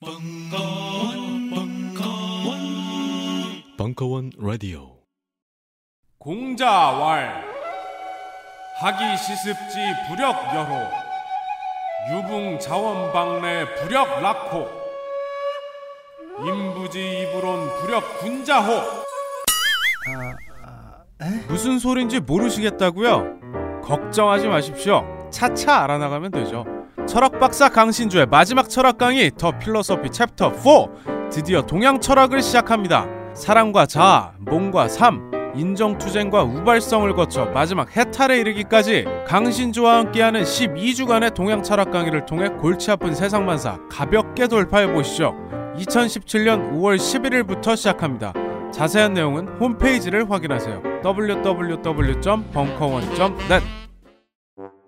벙커원, 벙커원, 벙커원 라디오. 공자왈 하기 시습지 부력 여호 유붕 자원방래 부력 락호 임부지 이불온 부력 군자호 무슨 소린지 모르시겠다고요? 걱정하지 마십시오. 차차 알아나가면 되죠. 철학 박사 강신주의 마지막 철학 강의 더 필로소피 챕터 4 드디어 동양 철학을 시작합니다. 사랑과 자아, 몸과 삶, 인정투쟁과 우발성을 거쳐 마지막 해탈에 이르기까지 강신주와 함께하는 12주간의 동양 철학 강의를 통해 골치 아픈 세상만사 가볍게 돌파해 보시죠. 2017년 5월 11일부터 시작합니다. 자세한 내용은 홈페이지를 확인하세요. www.벙커원.net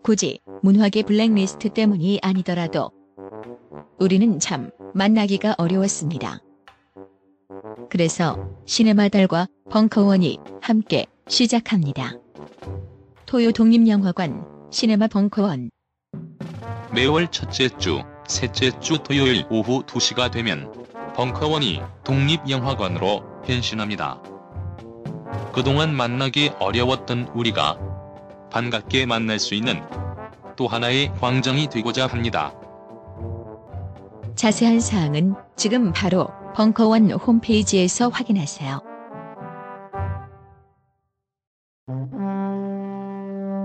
굳이 문학의 블랙리스트 때문이 아니더라도 우리는 참 만나기가 어려웠습니다. 그래서 시네마 달과 벙커원이 함께 시작합니다. 토요 독립영화관 시네마 벙커원 매월 첫째 주, 셋째 주 토요일 오후 2시가 되면 벙커원이 독립영화관으로 변신합니다. 그동안 만나기 어려웠던 우리가 반갑게 만날 수 있는 또 하나의 광장이 되고자 합니다. 자세한 사항은 지금 바로 벙커원 홈페이지에서 확인하세요.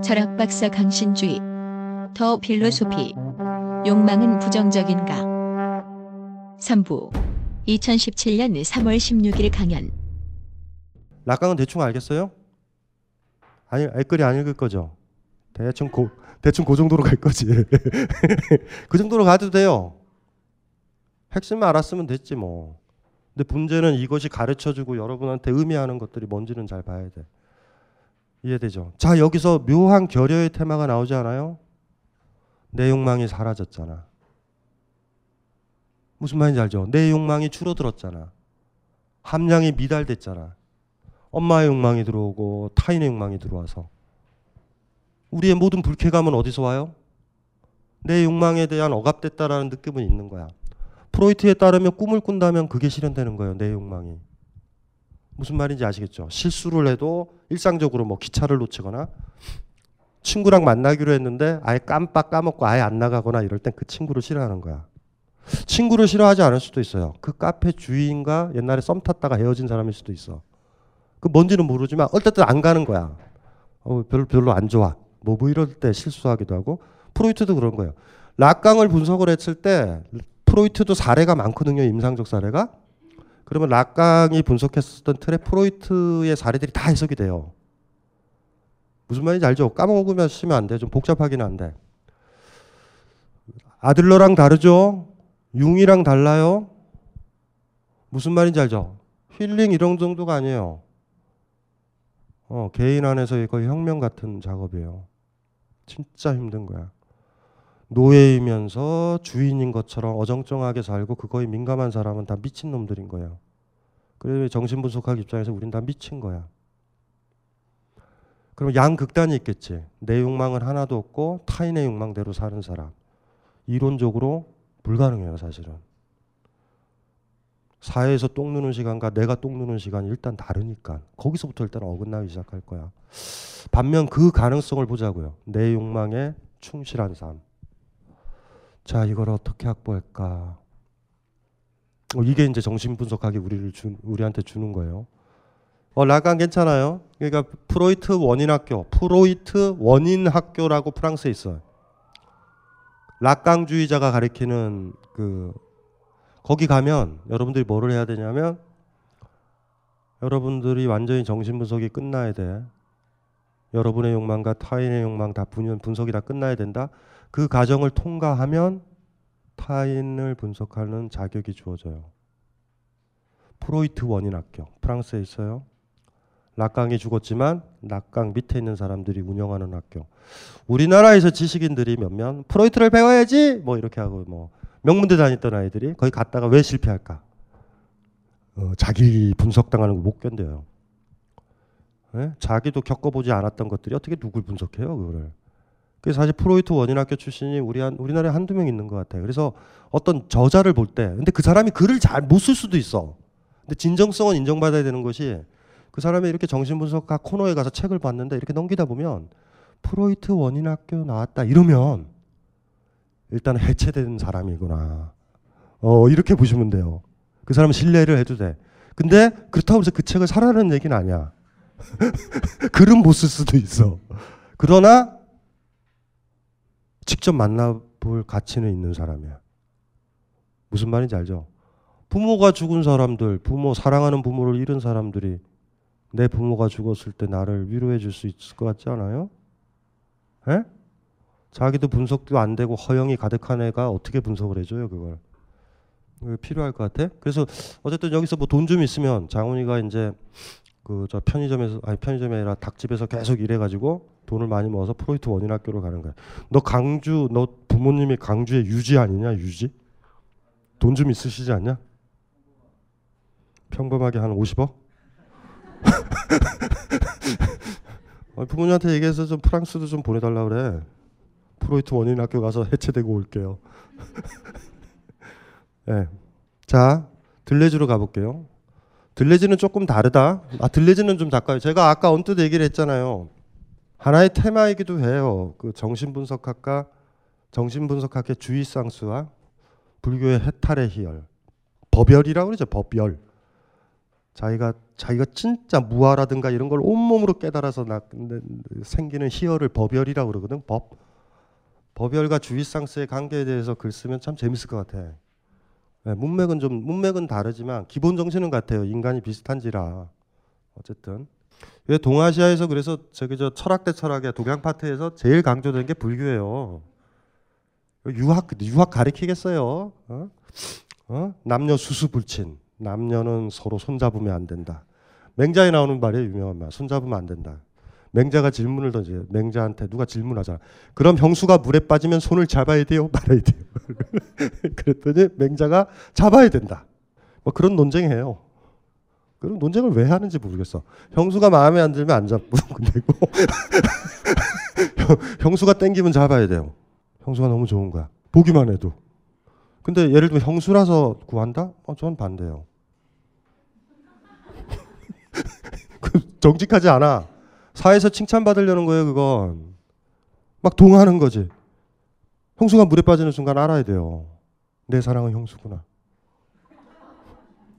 철학 박사 강신주의 더 필로소피 욕망은 부정적인가 3부 2017년 3월 16일 강연 락강은 대충 알겠어요? 아니 알거리 안 읽을 거죠. 대충 고 대충 그 정도로 갈 거지. 그 정도로 가도 돼요. 핵심만 알았으면 됐지 뭐. 근데 문제는 이것이 가르쳐주고 여러분한테 의미하는 것들이 뭔지는 잘 봐야 돼. 이해되죠? 자 여기서 묘한 결여의 테마가 나오지 않아요? 내 욕망이 사라졌잖아. 무슨 말인지 알죠? 내 욕망이 줄어들었잖아. 함량이 미달됐잖아. 엄마의 욕망이 들어오고 타인의 욕망이 들어와서 우리의 모든 불쾌감은 어디서 와요? 내 욕망에 대한 억압됐다라는 느낌은 있는 거야. 프로이트에 따르면 꿈을 꾼다면 그게 실현되는 거예요. 내 욕망이. 무슨 말인지 아시겠죠? 실수를 해도 일상적으로 뭐 기차를 놓치거나 친구랑 만나기로 했는데 아예 깜빡 까먹고 아예 안 나가거나 이럴 땐 그 친구를 싫어하는 거야. 친구를 싫어하지 않을 수도 있어요. 그 카페 주인과 옛날에 썸 탔다가 헤어진 사람일 수도 있어. 그 뭔지는 모르지만 어쨌든 안 가는 거야. 어, 별로 별로 안 좋아. 뭐, 뭐 이럴 때 실수하기도 하고 프로이트도 그런 거예요. 락강을 분석을 했을 때 프로이트도 사례가 많거든요. 임상적 사례가. 그러면 락강이 분석했었던 틀에 프로이트의 사례들이 다 해석이 돼요. 무슨 말인지 알죠? 까먹으면 쓰면 안 돼. 좀 복잡하긴 한데. 아들러랑 다르죠? 융이랑 달라요? 무슨 말인지 알죠? 힐링 이런 정도가 아니에요. 어, 개인 안에서 거의 혁명 같은 작업이에요. 진짜 힘든 거야. 노예이면서 주인인 것처럼 어정쩡하게 살고 그거에 민감한 사람은 다 미친 놈들인 거예요. 그래서 정신분석학 입장에서 우린 다 미친 거야. 그럼 양극단이 있겠지. 내 욕망은 하나도 없고 타인의 욕망대로 사는 사람. 이론적으로 불가능해요, 사실은. 사회에서 똥 누는 시간과 내가 똥 누는 시간이 일단 다르니까 거기서부터 일단 어긋나기 시작할 거야. 반면 그 가능성을 보자고요. 내 욕망에 충실한 삶. 자, 이걸 어떻게 확보할까? 어, 이게 이제 정신 분석학이 우리를 주, 우리한테 주는 거예요. 어, 라간 괜찮아요. 그러니까 프로이트 원인 학교, 프로이트 원인 학교라고 프랑스에 있어요. 락강주의자가 가리키는 그 거기 가면 여러분들이 뭐를 해야 되냐면 여러분들이 완전히 정신분석이 끝나야 돼. 여러분의 욕망과 타인의 욕망 다 분연 분석이 다 끝나야 된다. 그 과정을 통과하면 타인을 분석하는 자격이 주어져요. 프로이트 원인 학교 프랑스에 있어요. 락강이 죽었지만 락강 밑에 있는 사람들이 운영하는 학교. 우리나라에서 지식인들이 몇몇 프로이트를 배워야지 뭐 이렇게 하고 뭐 명문대 다녔던 아이들이 거기 갔다가 왜 실패할까? 어, 자기 분석당하는 걸못 견뎌요. 네? 자기도 겪어보지 않았던 것들이 어떻게 누굴 분석해요, 그거를. 그 사실 프로이트 원인학교 출신이 우리 한 우리나라에 한두 명 있는 것 같아요. 그래서 어떤 저자를 볼 때, 근데 그 사람이 글을 잘 못 쓸 수도 있어. 근데 진정성은 인정받아야 되는 것이 그 사람이 이렇게 정신분석학 코너에 가서 책을 봤는데 이렇게 넘기다 보면 프로이트 원인학교 나왔다 이러면 일단 해체된 사람이구나. 어 이렇게 보시면 돼요. 그 사람은 신뢰를 해도 돼. 근데 그렇다고 해서 그 책을 사라는 얘기는 아니야. 글은 못 쓸 수도 있어. 그러나 직접 만나볼 가치는 있는 사람이야. 무슨 말인지 알죠? 부모가 죽은 사람들, 부모 사랑하는 부모를 잃은 사람들이 내 부모가 죽었을 때 나를 위로해 줄 수 있을 것 같지 않아요? 에? 자기도 분석도 안 되고 허영이 가득한 애가 어떻게 분석을 해줘요 그걸? 필요할 것 같아. 그래서 어쨌든 여기서 뭐 돈 좀 있으면 장훈이가 이제 그 저 편의점에서 아니 편의점이 아니라 닭집에서 계속 일해가지고 돈을 많이 모아서 프로이트 원인 학교로 가는 거야. 너 강주 너 부모님이 강주에 유지 아니냐 유지? 돈 좀 있으시지 않냐? 평범하게 한 50억? 어, 부모님한테 얘기해서 좀 프랑스도 좀 보내달라 그래. 프로이트 원인 학교 가서 해체되고 올게요. 네. 자 들레즈로 가볼게요. 들레즈는 조금 다르다. 아 들레즈는 좀 작가요. 제가 아까 언뜻 얘기를 했잖아요. 하나의 테마이기도 해요. 그 정신분석학과 정신분석학의 주의상수와 불교의 해탈의 희열, 법열이라고 그러죠. 법열. 자기가 자기가 진짜 무아라든가 이런 걸 온몸으로 깨달아서 나, 생기는 희열을 법열이라고 그러거든. 법. 법열과 주의상스의 관계에 대해서 글 쓰면 참 재밌을 것 같아. 네, 문맥은 좀 문맥은 다르지만 기본 정신은 같아요. 인간이 비슷한지라. 어쨌든 왜 동아시아에서 그래서 저기 저 철학 대 철학의 독양 파트에서 제일 강조된 게 불교예요. 유학 유학 가리키겠어요. 어? 어? 남녀 수수불친. 남녀는 서로 손잡으면 안 된다. 맹자에 나오는 말이에요. 유명한 말. 손잡으면 안 된다. 맹자가 질문을 던져요. 맹자한테 누가 질문하잖아. 그럼 형수가 물에 빠지면 손을 잡아야 돼요? 말아야 돼요? 그랬더니 맹자가 잡아야 된다. 뭐 그런 논쟁해요. 그럼 논쟁을 왜 하는지 모르겠어. 형수가 마음에 안 들면 안 잡고 되고 형수가 땡기면 잡아야 돼요. 형수가 너무 좋은 거야. 보기만 해도. 근데 예를 들면 형수라서 구한다? 어, 전 반대요. 그 정직하지 않아. 사회에서 칭찬받으려는 거예요, 그건. 막 동하는 거지. 형수가 물에 빠지는 순간 알아야 돼요. 내 사랑은 형수구나.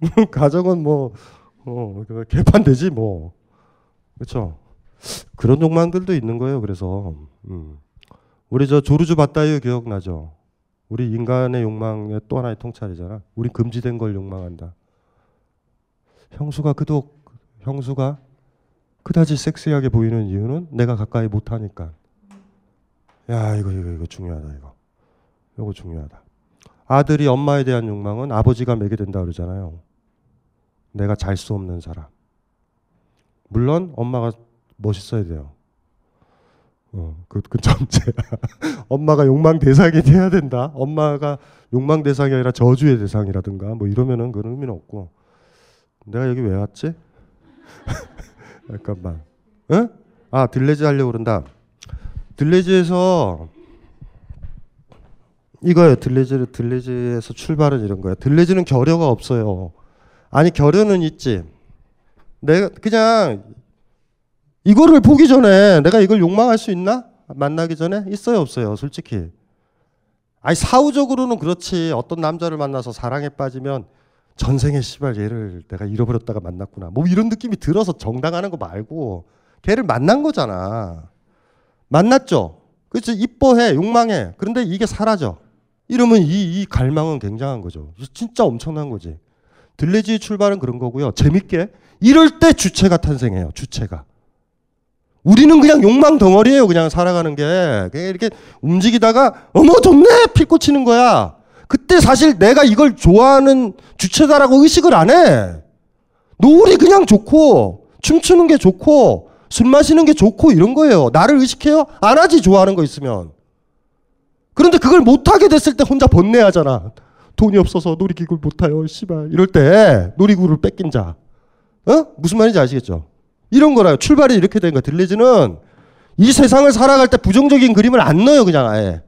가정은 뭐, 어, 개판되지 뭐. 그렇죠. 그런 욕망들도 있는 거예요. 그래서 음. 우리 저 조르주 바다유 기억나죠? 우리 인간의 욕망의 또 하나의 통찰이잖아. 우리 금지된 걸 욕망한다. 형수가 그도 형수가 그다지 섹시하게 보이는 이유는 내가 가까이 못 하니까. 야, 이거 이거 이거 중요하다 이거. 이거 중요하다. 아들이 엄마에 대한 욕망은 아버지가 매게 된다 그러잖아요. 내가 잘 수 없는 사람. 물론 엄마가 멋있어야 돼요. 어, 그, 그 전제야. 엄마가 욕망 대상이 돼야 된다. 엄마가 욕망 대상이 아니라 저주의 대상이라든가 뭐 이러면은 그런 의미는 없고. 내가 여기 왜 왔지? 잠깐만. 응? 아 들레즈 하려고 그런다. 들레즈에서 이거예요. 들레즈 들레즈에서 출발은 이런 거예요. 들레즈는 결여가 없어요. 아니 결여는 있지. 내가 그냥 이거를 보기 전에 내가 이걸 욕망할 수 있나? 만나기 전에 있어요, 없어요, 솔직히. 아니 사후적으로는 그렇지. 어떤 남자를 만나서 사랑에 빠지면 전생에 씨발 얘를 내가 잃어버렸다가 만났구나. 뭐 이런 느낌이 들어서 정당하는 거 말고 걔를 만난 거잖아. 만났죠. 그렇지 이뻐해, 욕망해. 그런데 이게 사라져. 이러면 이, 이 갈망은 굉장한 거죠. 진짜 엄청난 거지. 들레지의 출발은 그런 거고요. 재밌게 이럴 때 주체가 탄생해요. 주체가. 우리는 그냥 욕망 덩어리예요. 그냥 살아가는 게. 그냥 이렇게 움직이다가 어머 좋네 필 꽂히는 거야. 그때 사실 내가 이걸 좋아하는 주체다라고 의식을 안 해. 노을이 그냥 좋고 춤추는 게 좋고 술 마시는 게 좋고 이런 거예요. 나를 의식해요? 안 하지 좋아하는 거 있으면. 그런데 그걸 못 하게 됐을 때 혼자 번뇌하잖아. 돈이 없어서 놀이기구를 못 타요. 씨발. 이럴 때 놀이기구를 뺏긴 자. 어? 무슨 말인지 아시겠죠? 이런 거라요. 출발이 이렇게 된 거야. 들레즈는 이 세상을 살아갈 때 부정적인 그림을 안 넣어요, 그냥 아예.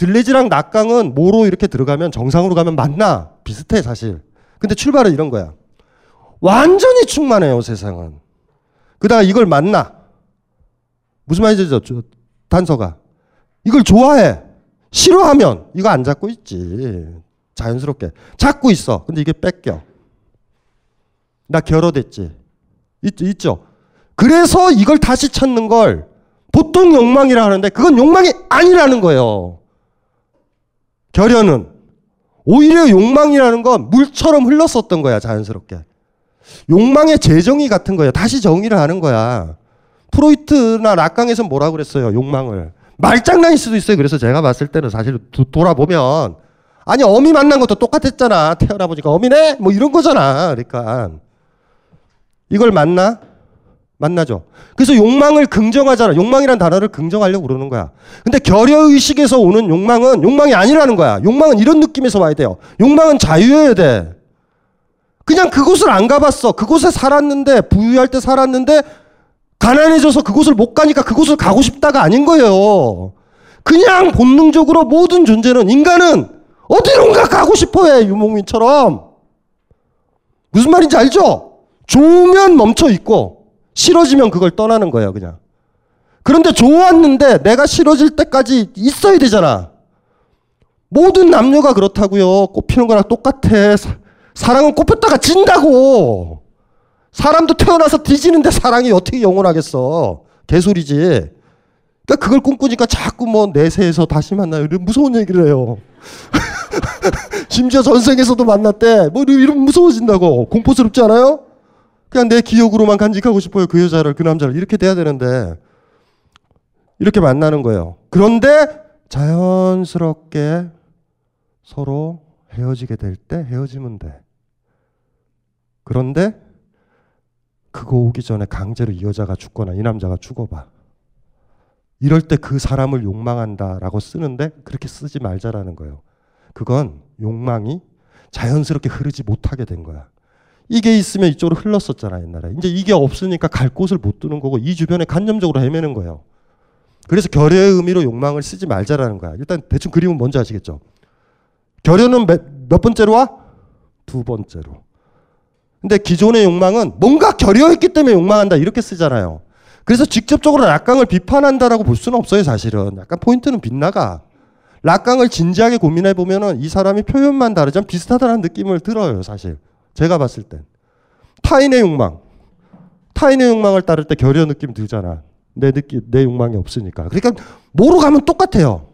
들레지랑 낙강은 모로 이렇게 들어가면 정상으로 가면 맞나? 비슷해, 사실. 근데 출발은 이런 거야. 완전히 충만해요, 세상은. 그다가 이걸 만나. 무슨 말인지 저, 저 단서가. 이걸 좋아해. 싫어하면 이거 안 잡고 있지. 자연스럽게. 잡고 있어. 근데 이게 뺏겨. 나. 있, 있죠. 그래서 이걸 다시 찾는 걸 보통 욕망이라 하는데 그건 욕망이 아니라는 거예요. 결여는 오히려 욕망이라는 건 물처럼 흘렀었던 거야 자연스럽게. 욕망의 재정의 같은 거예요. 다시 정의를 하는 거야. 프로이트나 락강에서 뭐라 그랬어요? 욕망을 말장난일 수도 있어요. 그래서 제가 봤을 때는 사실 도, 돌아보면 아니 어미 만난 것도 똑같았잖아. 태어나 보니까 어미네 뭐 이런 거잖아. 그러니까 이걸 만나 만나죠. 그래서 욕망을 긍정하잖아. 욕망이란 단어를 긍정하려고 그러는 거야. 근데 결여의식에서 오는 욕망은 욕망이 아니라는 거야. 욕망은 이런 느낌에서 와야 돼요. 욕망은 자유여야 돼. 그냥 그곳을 안 가봤어. 그곳에 살았는데, 부유할 때 살았는데, 가난해져서 그곳을 못 가니까 그곳을 가고 싶다가 아닌 거예요. 그냥 본능적으로 모든 존재는, 인간은 어디론가 가고 싶어 해. 유목민처럼. 무슨 말인지 알죠? 좋으면 멈춰 있고, 싫어지면 그걸 떠나는 거예요, 그냥. 그런데 좋았는데 내가 싫어질 때까지 있어야 되잖아. 모든 남녀가 그렇다고요. 꽃피는 거랑 똑같아. 사랑은 꽃폈다가 진다고. 사람도 태어나서 뒤지는데 사랑이 어떻게 영원하겠어. 개소리지. 그러니까 그걸 꿈꾸니까 자꾸 뭐 내세에서 다시 만나요. 이런 무서운 얘기를 해요. 심지어 전생에서도 만났대. 뭐 이런 무서워진다고. 공포스럽지 않아요? 그냥 내 기억으로만 간직하고 싶어요. 그 여자를, 그 남자를. 이렇게 돼야 되는데. 이렇게 만나는 거예요. 그런데 자연스럽게 서로 헤어지게 될 때 헤어지면 돼. 그런데 그거 오기 전에 강제로 이 여자가 죽거나 이 남자가 죽어봐. 이럴 때 그 사람을 욕망한다라고 쓰는데 그렇게 쓰지 말자라는 거예요. 그건 욕망이 자연스럽게 흐르지 못하게 된 거야. 이게 있으면 이쪽으로 흘렀었잖아 옛날에. 이제 이게 없으니까 갈 곳을 못 두는 거고 이 주변에 간접적으로 헤매는 거예요. 그래서 결여의 의미로 욕망을 쓰지 말자라는 거야. 일단 대충 그림은 뭔지 아시겠죠? 결여는 몇, 몇 번째로 와? 두 번째로. 근데 기존의 욕망은 뭔가 결여했기 때문에 욕망한다 이렇게 쓰잖아요. 그래서 직접적으로 락강을 비판한다라고 볼 수는 없어요, 사실은. 약간 포인트는 빗나가. 락강을 진지하게 고민해 보면은 이 사람이 표현만 다르지만 비슷하다는 느낌을 들어요, 사실. 제가 봤을 땐. 타인의 욕망. 타인의 욕망을 따를 때 결여 느낌 들잖아. 내 느낌, 내 욕망이 없으니까. 그러니까 뭐로 가면 똑같아요.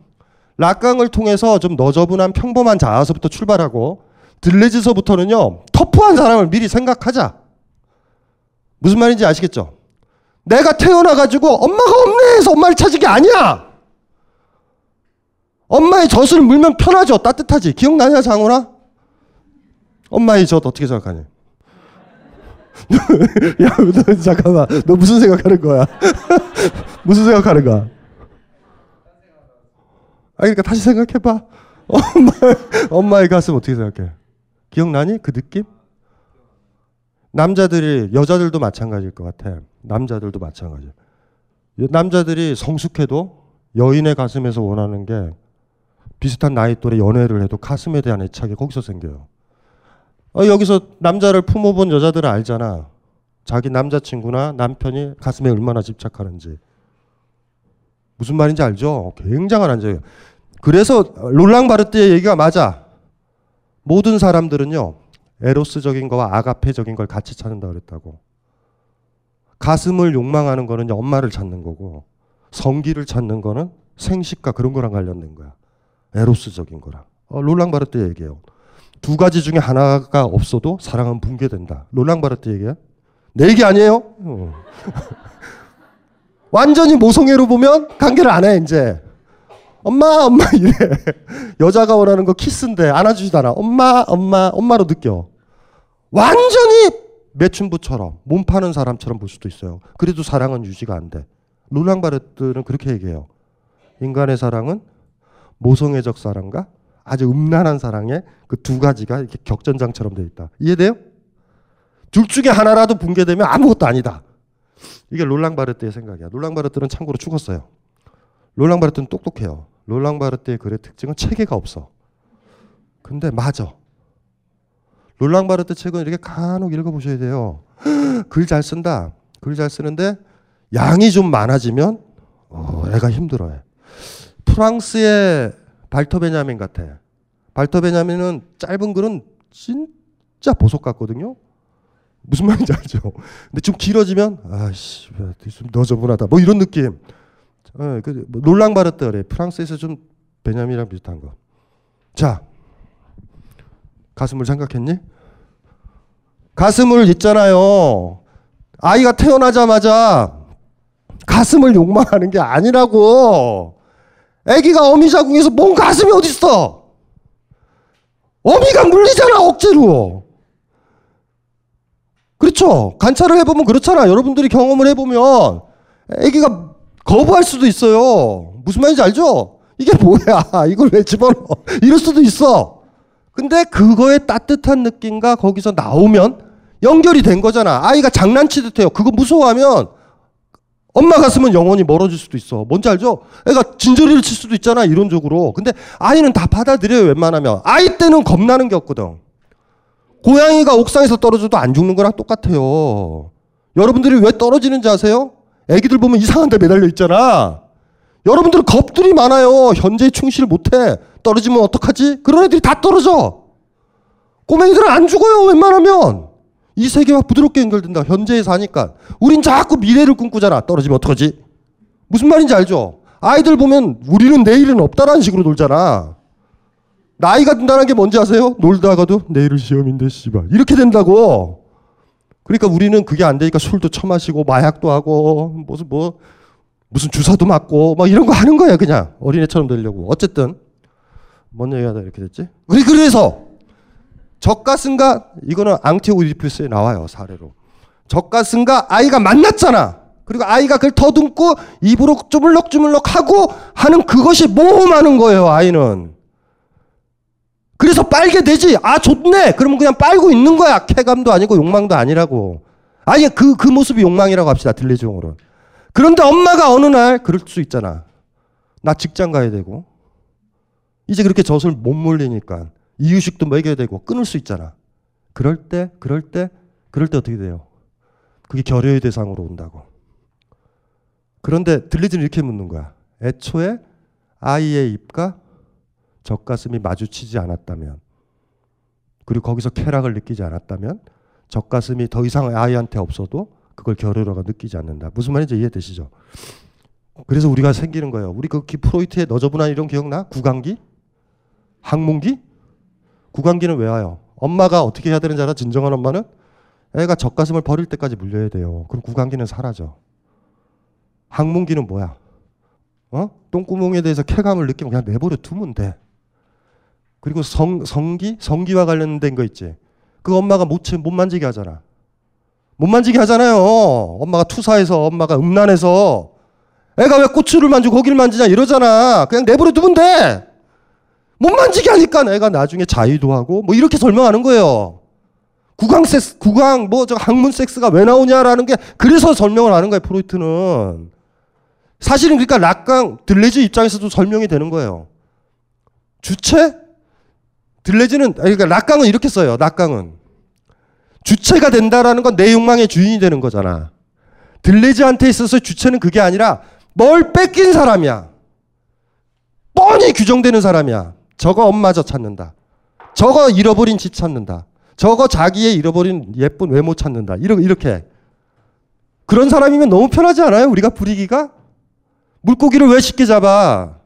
락강을 통해서 좀 너저분한 평범한 자아서부터 출발하고 들레지서부터는요 터프한 사람을 미리 생각하자. 무슨 말인지 아시겠죠? 내가 태어나가지고 엄마가 없네 해서 엄마를 찾은 게 아니야. 엄마의 젖을 물면 편하죠. 따뜻하지. 기억나냐 장훈아? 엄마의 젖 어떻게 생각하니? 야, 너 잠깐만. 너 무슨 생각하는 거야? 무슨 생각하는 거야? 아, 그러니까 다시 생각해봐. 엄마의, 엄마의 가슴 어떻게 생각해? 기억나니? 그 느낌? 남자들이, 여자들도 마찬가지일 것 같아. 남자들도 마찬가지. 남자들이 성숙해도 여인의 가슴에서 원하는 게 비슷한 나이 또래 연애를 해도 가슴에 대한 애착이 거기서 생겨요. 어, 여기서 남자를 품어본 여자들은 알잖아. 자기 남자친구나 남편이 가슴에 얼마나 집착하는지. 무슨 말인지 알죠? 굉장한 안정이에요. 그래서 롤랑 바르트의 얘기가 맞아. 모든 사람들은요. 에로스적인 거와 아가페적인 걸 같이 찾는다 그랬다고. 가슴을 욕망하는 거는 엄마를 찾는 거고 성기를 찾는 거는 생식과 그런 거랑 관련된 거야. 에로스적인 거랑. 어, 롤랑 바르트 얘기예요. 두 가지 중에 하나가 없어도 사랑은 붕괴된다. 롤랑 바르트 얘기야? 내 얘기 아니에요? 어. 완전히 모성애로 보면 관계를 안 해, 이제. 엄마, 엄마, 이래. 여자가 원하는 거 키스인데 안아주지도 않아. 엄마, 엄마, 엄마로 느껴. 완전히 매춘부처럼, 몸 파는 사람처럼 볼 수도 있어요. 그래도 사랑은 유지가 안 돼. 롤랑 바르트는 그렇게 얘기해요. 인간의 사랑은 모성애적 사랑과 아주 음란한 사랑의 그두 가지가 이렇게 격전장처럼 돼 있다. 이해돼요? 둘 중에 하나라도 붕괴되면 아무것도 아니다. 이게 롤랑 바르트의 생각이야. 롤랑 바르트는 참고로 죽었어요. 롤랑 바르트는 똑똑해요. 롤랑 바르트의 글의 특징은 체계가 없어. 근데 맞아. 롤랑 바르트 책은 이렇게 간혹 읽어보셔야 돼요. 글 잘 쓴다. 글 잘 쓰는데 양이 좀 많아지면 어, 애가 힘들어해. 프랑스의 발터 베냐민 같아. 발터 베냐민은 짧은 글은 진짜 보석 같거든요. 무슨 말인지 알죠? 근데 좀 길어지면 아씨 좀 너저분하다. 뭐 이런 느낌. 어, 그 롤랑 바르트 그래. 프랑스에서 좀 베냐민이랑 비슷한 거. 자, 가슴을 생각했니? 가슴을 있잖아요. 아이가 태어나자마자 가슴을 욕망하는 게 아니라고. 아기가 어미 자궁에서 뭔 가슴이 어딨어? 어미가 물리잖아 억지로. 그렇죠. 관찰을 해보면 그렇잖아. 여러분들이 경험을 해보면 아기가 거부할 수도 있어요. 무슨 말인지 알죠? 이게 뭐야? 이걸 왜 집어넣어? 이럴 수도 있어. 근데 그거의 따뜻한 느낌과 거기서 나오면 연결이 된 거잖아. 아이가 장난치듯 해요. 그거 무서워하면 엄마 가슴은 영원히 멀어질 수도 있어. 뭔지 알죠? 애가 진저리를 칠 수도 있잖아. 이론적으로. 근데 아이는 다 받아들여요. 웬만하면. 아이 때는 겁나는 게 없거든. 고양이가 옥상에서 떨어져도 안 죽는 거랑 똑같아요. 여러분들이 왜 떨어지는지 아세요? 애기들 보면 이상한 데 매달려 있잖아. 여러분들은 겁들이 많아요. 현재에 충실 못해. 떨어지면 어떡하지? 그런 애들이 다 떨어져. 꼬맹이들은 안 죽어요. 웬만하면. 이 세계와 부드럽게 연결된다. 현재에 사니까. 우린 자꾸 미래를 꿈꾸잖아. 떨어지면 어떡하지? 무슨 말인지 알죠? 아이들 보면 우리는 내일은 없다라는 식으로 놀잖아. 나이가 든다는 게 뭔지 아세요? 놀다가도 내일은 시험인데 씨발. 이렇게 된다고. 그러니까 우리는 그게 안 되니까 술도 처마시고 마약도 하고 무슨 뭐 무슨 주사도 맞고 막 이런 거 하는 거야 그냥 어린애처럼 되려고. 어쨌든 뭔 얘기하다 이렇게 됐지? 그래서 젖가슴과 이거는 앙티오이디푸스에 나와요 사례로. 젖가슴과 아이가 만났잖아. 그리고 아이가 그걸 더듬고 입으로 주물럭주물럭 하고 하는 그것이 모험하는 거예요 아이는. 그래서 빨게 되지. 아 좋네. 그러면 그냥 빨고 있는 거야. 쾌감도 아니고 욕망도 아니라고. 아니 그그 그 모습이 욕망이라고 합시다 들레종으로. 그런데 엄마가 어느 날 그럴 수 있잖아. 나 직장 가야 되고 이제 그렇게 젖을 못 몰리니까 이유식도 먹여야 되고 끊을 수 있잖아. 그럴 때, 그럴 때, 그럴 때 어떻게 돼요? 그게 결여의 대상으로 온다고. 그런데 들리지는 이렇게 묻는 거야. 애초에 아이의 입과 젖가슴이 마주치지 않았다면, 그리고 거기서 쾌락을 느끼지 않았다면, 젖가슴이 더 이상 아이한테 없어도 그걸 결여라고 느끼지 않는다. 무슨 말인지 이해되시죠? 그래서 우리가 생기는 거예요. 우리 그 프로이트의 너저분한 이런 기억나? 구강기? 항문기? 구강기는 왜 와요? 엄마가 어떻게 해야 되는지 알아? 진정한 엄마는 애가 젖가슴을 버릴 때까지 물려야 돼요. 그럼 구강기는 사라져. 항문기는 뭐야? 어? 똥구멍에 대해서 쾌감을 느끼면 그냥 내버려 두면 돼. 그리고 성, 성기? 성기와 관련된 거 있지. 그 엄마가 못, 못 만지게 하잖아. 못 만지게 하잖아요. 엄마가 투사해서, 엄마가 음란해서. 애가 왜 고추를 만지고 고기를 만지냐 이러잖아. 그냥 내버려 두면 돼. 못 만지게 하니까 내가 나중에 자위도 하고 뭐 이렇게 설명하는 거예요. 구강 섹스, 구강 뭐 저 항문 섹스가 왜 나오냐라는 게 그래서 설명을 하는 거예요. 프로이트는 사실은 그러니까 락강 들레즈 입장에서도 설명이 되는 거예요. 주체 들레즈는 그러니까 락강은 이렇게 써요. 락강은 주체가 된다라는 건 내 욕망의 주인이 되는 거잖아. 들레즈한테 있어서 주체는 그게 아니라 뭘 뺏긴 사람이야. 뻔히 규정되는 사람이야. 저거 엄마저 찾는다. 저거 잃어버린 집 찾는다. 저거 자기의 잃어버린 예쁜 외모 찾는다. 이렇게. 그런 사람이면 너무 편하지 않아요? 우리가 부리기가? 물고기를 왜 쉽게 잡아?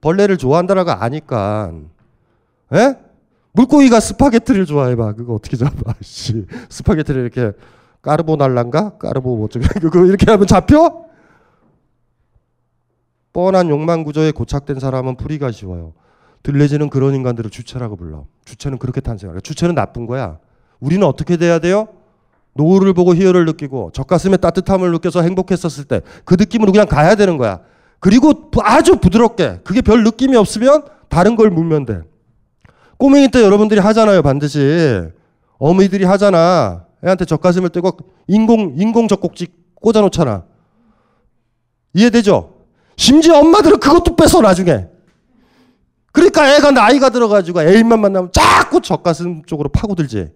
벌레를 좋아한다라고 아니까. 에? 물고기가 스파게티를 좋아해봐. 그거 어떻게 잡아? 씨. 스파게티를 이렇게 까르보나란가? 까르보 뭐 그거 이렇게 하면 잡혀? 뻔한 욕망 구조에 고착된 사람은 풀이가 쉬워요. 들뢰즈는 그런 인간들을 주체라고 불러. 주체는 그렇게 탄생해요 주체는 나쁜 거야. 우리는 어떻게 돼야 돼요? 노을을 보고 희열을 느끼고 젖가슴에 따뜻함을 느껴서 행복했었을 때 그 느낌으로 그냥 가야 되는 거야. 그리고 아주 부드럽게 그게 별 느낌이 없으면 다른 걸 물면 돼. 꼬맹이 때 여러분들이 하잖아요 반드시. 어머니들이 하잖아. 애한테 젖가슴을 떼고 인공 인공 젖꼭지 꽂아 놓잖아. 이해되죠? 심지어 엄마들은 그것도 뺏어 나중에. 그러니까 애가 나이가 들어가지고 애인만 만나면 자꾸 젖가슴 쪽으로 파고들지.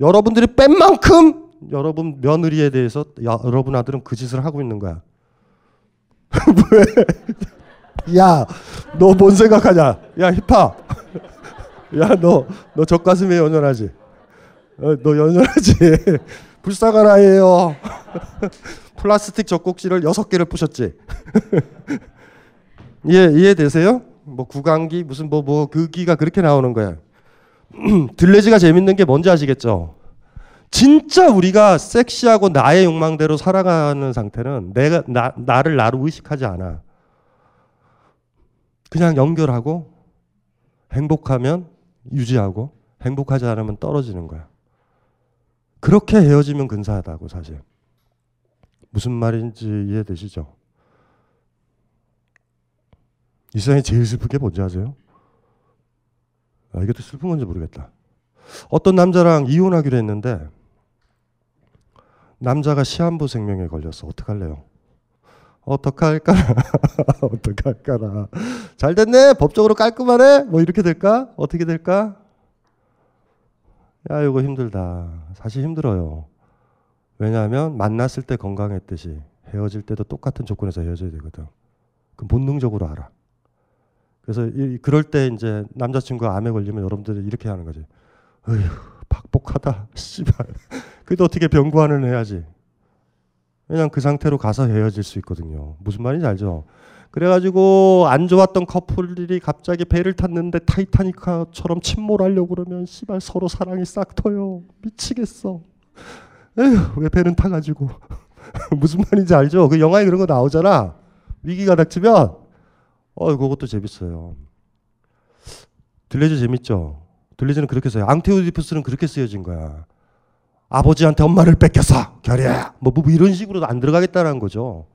여러분들이 뺀 만큼 여러분 며느리에 대해서 야, 여러분 아들은 그 짓을 하고 있는 거야. 왜? 야, 너 뭔 생각하냐? 야, 힙합. 야, 너, 너 젖가슴에 연연하지? 어, 너 연연하지? 불쌍한 아이예요. 플라스틱 젖꼭지를 여섯 개를 부셨지. 이해 이해되세요? 뭐 구강기 무슨 뭐 뭐 그 기가 그렇게 나오는 거야. 들레지가 재밌는 게 뭔지 아시겠죠? 진짜 우리가 섹시하고 나의 욕망대로 살아가는 상태는 내가 나, 나를 나로 의식하지 않아. 그냥 연결하고 행복하면 유지하고 행복하지 않으면 떨어지는 거야. 그렇게 헤어지면 근사하다고 사실. 무슨 말인지 이해되시죠? 이 세상에 제일 슬픈 게 뭔지 아세요? 아, 또 슬픈 건지 모르겠다. 어떤 남자랑 이혼하기로 했는데 남자가 시한부 생명에 걸렸어. 어떡할래요? 어떡할까나? 어떡할까나? 잘 됐네. 법적으로 깔끔하네. 뭐 이렇게 될까? 어떻게 될까? 야, 이거 힘들다. 사실 힘들어요. 왜냐하면 만났을 때 건강했듯이 헤어질 때도 똑같은 조건에서 헤어져야 되거든. 그 본능적으로 알아. 그래서 이, 그럴 때 이제 남자친구가 암에 걸리면 여러분들이 이렇게 하는 거지. 어휴, 박복하다. 씨발. 그래도 어떻게 병구안을 해야지. 왜냐면 그 상태로 가서 헤어질 수 있거든요. 무슨 말인지 알죠? 그래가지고 안 좋았던 커플들이 갑자기 배를 탔는데 타이타닉처럼 침몰하려고 그러면 씨발 서로 사랑이 싹 터요. 미치겠어. 에휴 왜 배는 타가지고 무슨 말인지 알죠? 그 영화에 그런 거 나오잖아. 위기가 닥치면 어 그것도 재밌어요. 들레즈 재밌죠? 들레즈는 그렇게 써요. 앙테오디푸스는 그렇게 쓰여진 거야. 아버지한테 엄마를 뺏겼어. 결이야. 뭐, 뭐 이런 식으로 안 들어가겠다는 거죠.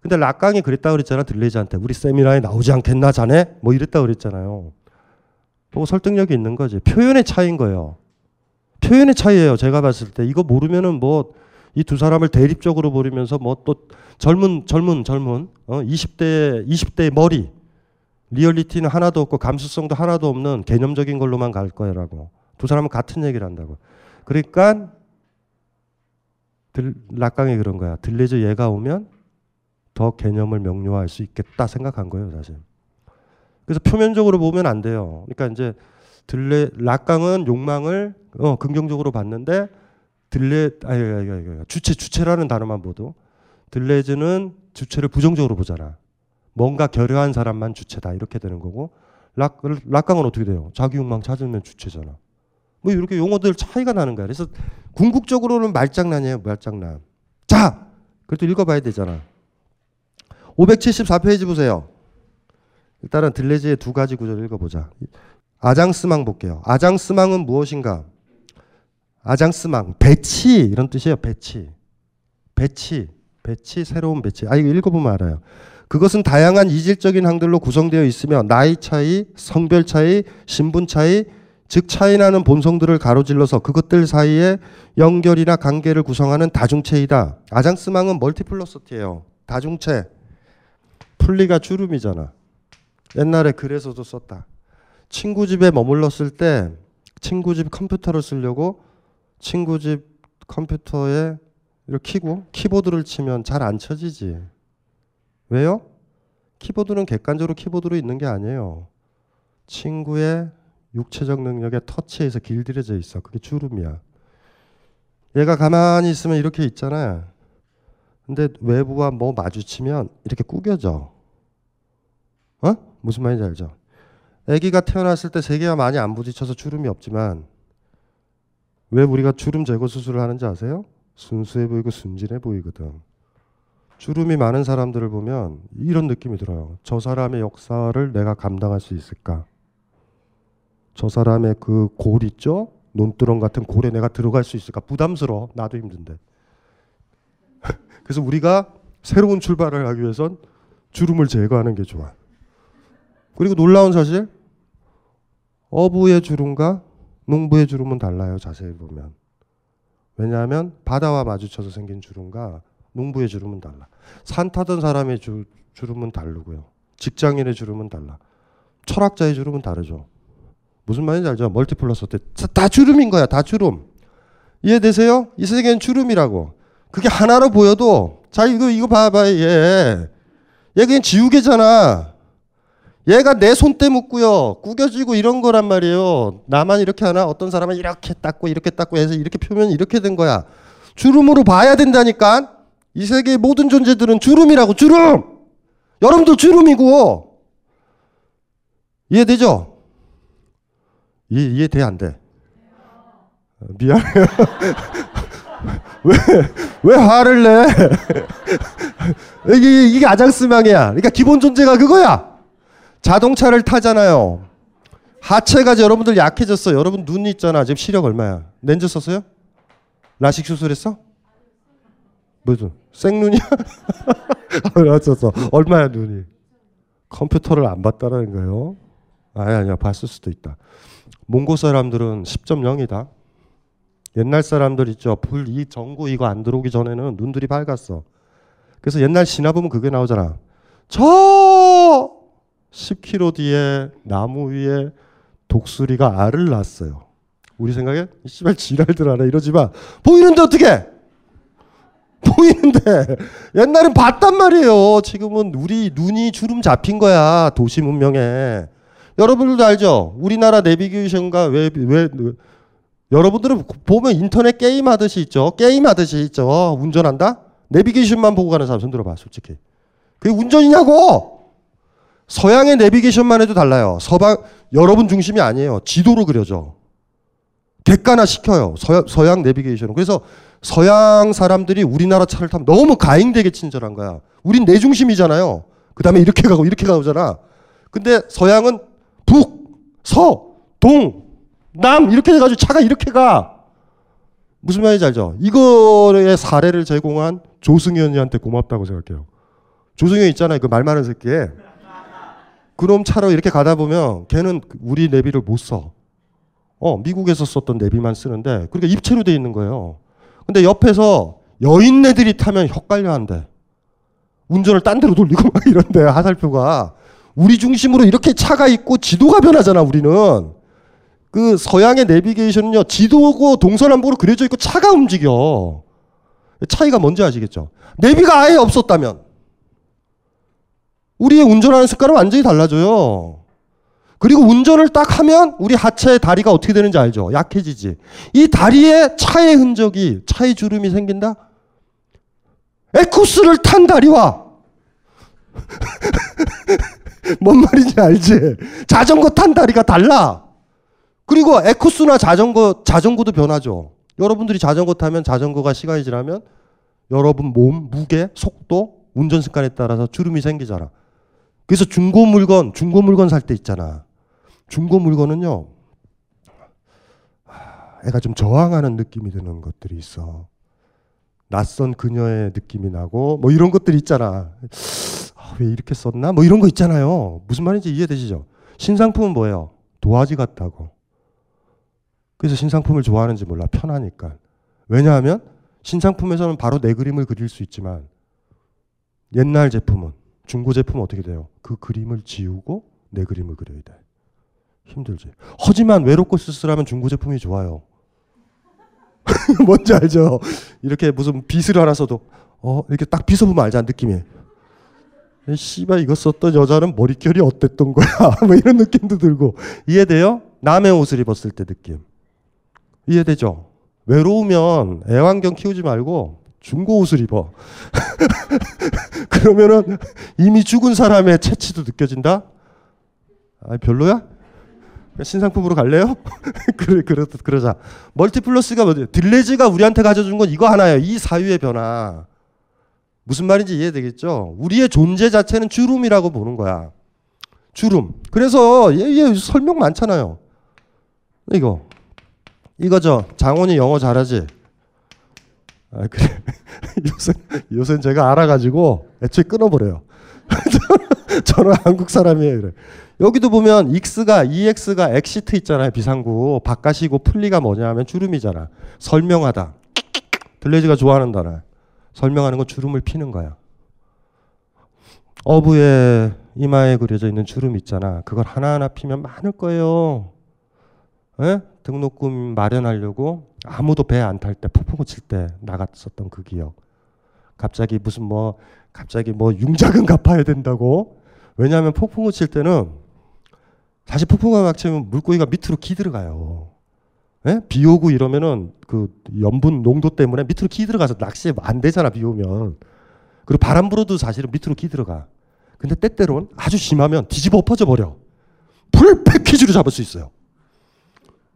근데 락강이 그랬다 그랬잖아. 들레즈한테. 우리 세미나에 나오지 않겠나 자네? 뭐 이랬다 그랬잖아요. 보고 설득력이 있는 거지. 표현의 차이인 거예요. 표현의 차이예요. 제가 봤을 때 이거 모르면은 뭐 이 두 사람을 대립적으로 보리면서 뭐 또 젊은 젊은 젊은 어 20대 20대의 머리 리얼리티는 하나도 없고 감수성도 하나도 없는 개념적인 걸로만 갈 거라고. 두 사람은 같은 얘기를 한다고. 그러니까 들, 락강이 그런 거야. 들레즈 얘가 오면 더 개념을 명료화할 수 있겠다 생각한 거예요, 사실. 그래서 표면적으로 보면 안 돼요. 그러니까 이제 들레 락강은 욕망을 어, 긍정적으로 봤는데 들레 아니, 아니 주체 주체라는 단어만 보도 들레즈는 주체를 부정적으로 보잖아. 뭔가 결여한 사람만 주체다 이렇게 되는 거고 락 락강은 어떻게 돼요? 자기 욕망 찾으면 주체잖아. 뭐 이렇게 용어들 차이가 나는 거야. 그래서 궁극적으로는 말장난이에요, 말장난. 자, 그래도 읽어봐야 되잖아. 574페이지 보세요. 일단은 들레즈의 두 가지 구절 읽어보자. 아장스망 볼게요. 아장스망은 무엇인가? agencement, 배치 이런 뜻이에요. 배치, 배치, 배치, 새로운 배치. 아 이거 읽어보면 알아요. 그것은 다양한 이질적인 항들로 구성되어 있으며 나이 차이, 성별 차이, 신분 차이, 즉 차이나는 본성들을 가로질러서 그것들 사이에 연결이나 관계를 구성하는 다중체이다. agencement은 multiplicity예요. 다중체. pli가 주름이잖아. 옛날에 글에서도 썼다. 친구 집에 머물렀을 때 친구 집 컴퓨터를 쓰려고 친구 집 컴퓨터에 이렇게 키고 키보드를 치면 잘 안 쳐지지. 왜요? 키보드는 객관적으로 키보드로 있는 게 아니에요. 친구의 육체적 능력에 터치해서 길들여져 있어. 그게 주름이야. 얘가 가만히 있으면 이렇게 있잖아. 근데 외부와 뭐 마주치면 이렇게 구겨져. 어? 무슨 말인지 알죠? 아기가 태어났을 때세 개가 많이 안 부딪혀서 주름이 없지만 왜 우리가 주름 제거 수술을 하는지 아세요? 순수해 보이고 순진해 보이거든. 주름이 많은 사람들을 보면 이런 느낌이 들어요. 저 사람의 역사를 내가 감당할 수 있을까? 저 사람의 그 골 있죠? 논두렁 같은 골에 내가 들어갈 수 있을까? 부담스러워. 나도 힘든데. 그래서 우리가 새로운 출발을 하기 위해선 주름을 제거하는 게 좋아. 그리고 놀라운 사실, 어부의 주름과 농부의 주름은 달라요. 자세히 보면. 왜냐하면 바다와 마주쳐서 생긴 주름과 농부의 주름은 달라. 산 타던 사람의 주, 주름은 다르고요. 직장인의 주름은 달라. 철학자의 주름은 다르죠. 무슨 말인지 알죠? 멀티플러스 때 다 주름인 거야. 다 주름. 이해되세요? 이 세계는 주름이라고. 그게 하나로 보여도 자 이거 이거 봐봐 얘. 얘 그냥 지우개잖아. 얘가 내 손때 묶고요. 구겨지고 이런 거란 말이에요. 나만 이렇게 하나 어떤 사람은 이렇게 닦고 이렇게 닦고 해서 이렇게 표면 이렇게 된 거야. 주름으로 봐야 된다니까. 이 세계의 모든 존재들은 주름이라고 주름. 여러분도 주름이고. 이해되죠? 이해, 이해돼 안 돼? 어, 미안해요. 왜, 왜 화를 내? 이게, 이게 아장스망이야. 그러니까 기본 존재가 그거야. 자동차를 타잖아요. 하체가 여러분들 약해졌어. 여러분 눈 있잖아. 지금 시력 얼마야? 렌즈 썼어요? 라식 수술했어? 무슨 생눈이야? 알았었어. 얼마야 눈이? 컴퓨터를 안 봤다라는 거예요. 아니 아니야 봤을 수도 있다. 몽고 사람들은 10.0이다. 옛날 사람들 있죠. 불 이 전구 이거 안 들어오기 전에는 눈들이 밝았어. 그래서 옛날 신화 보면 그게 나오잖아. 저 10km 뒤에 나무 위에 독수리가 알을 낳았어요. 우리 생각에 씨발 지랄들 하네 이러지 마. 보이는데 어떻게? 보이는데 옛날엔 봤단 말이에요. 지금은 우리 눈이 주름 잡힌 거야 도시 문명에. 여러분들도 알죠? 우리나라 내비게이션과 왜, 왜, 여러분들은 보면 인터넷 게임 하듯이 있죠. 게임 하듯이 있죠. 운전한다? 내비게이션만 보고 가는 사람 손 들어봐, 솔직히. 그게 운전이냐고! 서양의 내비게이션만 해도 달라요. 서방, 여러분 중심이 아니에요. 지도로 그려져. 객관화 시켜요. 서, 서양 내비게이션은. 그래서 서양 사람들이 우리나라 차를 타면 너무 가행되게 친절한 거야. 우린 내 중심이잖아요. 그 다음에 이렇게 가고 이렇게 가오잖아. 근데 서양은 북, 서, 동, 남 이렇게 해가지고 차가 이렇게 가. 무슨 말인지 알죠? 이거의 사례를 제공한 조승현이한테 고맙다고 생각해요. 조승현 있잖아요. 그 말 많은 새끼에. 그럼 차로 이렇게 가다 보면 걔는 우리 내비를 못 써. 어, 미국에서 썼던 내비만 쓰는데 그러니까 입체로 돼 있는 거예요. 근데 옆에서 여인네들이 타면 헷갈려 한대. 운전을 딴 데로 돌리고 막 이런데 하살표가. 우리 중심으로 이렇게 차가 있고 지도가 변하잖아 우리는. 그 서양의 내비게이션은요 지도고 동서남북으로 그려져 있고 차가 움직여. 차이가 뭔지 아시겠죠? 내비가 아예 없었다면. 우리의 운전하는 습관은 완전히 달라져요 그리고 운전을 딱 하면 우리 하체의 다리가 어떻게 되는지 알죠 약해지지 이 다리에 차의 흔적이 차의 주름이 생긴다 에쿠스를 탄 다리와 뭔 말인지 알지? 자전거 탄 다리가 달라. 그리고 에쿠스나 자전거, 자전거도 변하죠. 여러분들이 자전거 타면 자전거가 시간이 지나면 여러분 몸, 무게, 속도, 운전 습관에 따라서 주름이 생기잖아. 그래서 중고 물건, 중고 물건 살 때 있잖아. 중고 물건은요, 애가 좀 저항하는 느낌이 드는 것들이 있어. 낯선 그녀의 느낌이 나고, 뭐 이런 것들이 있잖아. 왜 이렇게 썼나? 뭐 이런 거 있잖아요. 무슨 말인지 이해되시죠? 신상품은 뭐예요? 도화지 같다고. 그래서 신상품을 좋아하는지 몰라. 편하니까. 왜냐하면 신상품에서는 바로 내 그림을 그릴 수 있지만 옛날 제품은 중고 제품은 어떻게 돼요? 그 그림을 지우고 내 그림을 그려야 돼. 힘들지. 하지만 외롭고 쓸쓸하면 중고 제품이 좋아요. 뭔지 알죠? 이렇게 무슨 빗을 써도 어 이렇게 딱 빗어보면 알잖아 느낌이. 씨발 이거 썼던 여자는 머릿결이 어땠던 거야? 뭐 이런 느낌도 들고 이해돼요? 남의 옷을 입었을 때 느낌 이해되죠? 외로우면 애완견 키우지 말고 중고 옷을 입어. 그러면은 이미 죽은 사람의 채취도 느껴진다. 아 별로야? 신상품으로 갈래요? 그래, 그러, 그러자. 멀티플러스가 뭐지? 딜레즈가 우리한테 가져준 건 이거 하나예요. 이 사유의 변화. 무슨 말인지 이해되겠죠? 우리의 존재 자체는 주름이라고 보는 거야. 주름. 그래서 얘, 얘 설명 많잖아요. 이거. 이거죠. 장원이 영어 잘하지? 아, 그래. 요새, 요새 제가 알아가지고 애초에 끊어버려요. 저는 한국 사람이에요. 이래. 여기도 보면 ex가 ex가 exit 있잖아요. 비상구. 바깥이고 pli가 뭐냐 하면 주름이잖아. 설명하다. 들뢰즈가 좋아하는 단어. 설명하는 건 주름을 피는 거야. 어부의 이마에 그려져 있는 주름 있잖아. 그걸 하나하나 피면 많을 거예요. 에? 등록금 마련하려고 아무도 배 안 탈 때 폭풍우 칠때 나갔었던 그 기억. 갑자기 무슨 뭐 갑자기 뭐 융자금 갚아야 된다고. 왜냐하면 폭풍우 칠 때는 사실 폭풍우가 막 치면 물고기가 밑으로 기 들어가요. 예? 비 오고 이러면은 그 염분 농도 때문에 밑으로 기 들어가서 낚시 안 되잖아 비 오면. 그리고 바람 불어도 사실은 밑으로 기 들어가. 근데 때때로는 아주 심하면 뒤집어 엎어져 버려. 풀 패키지로 잡을 수 있어요.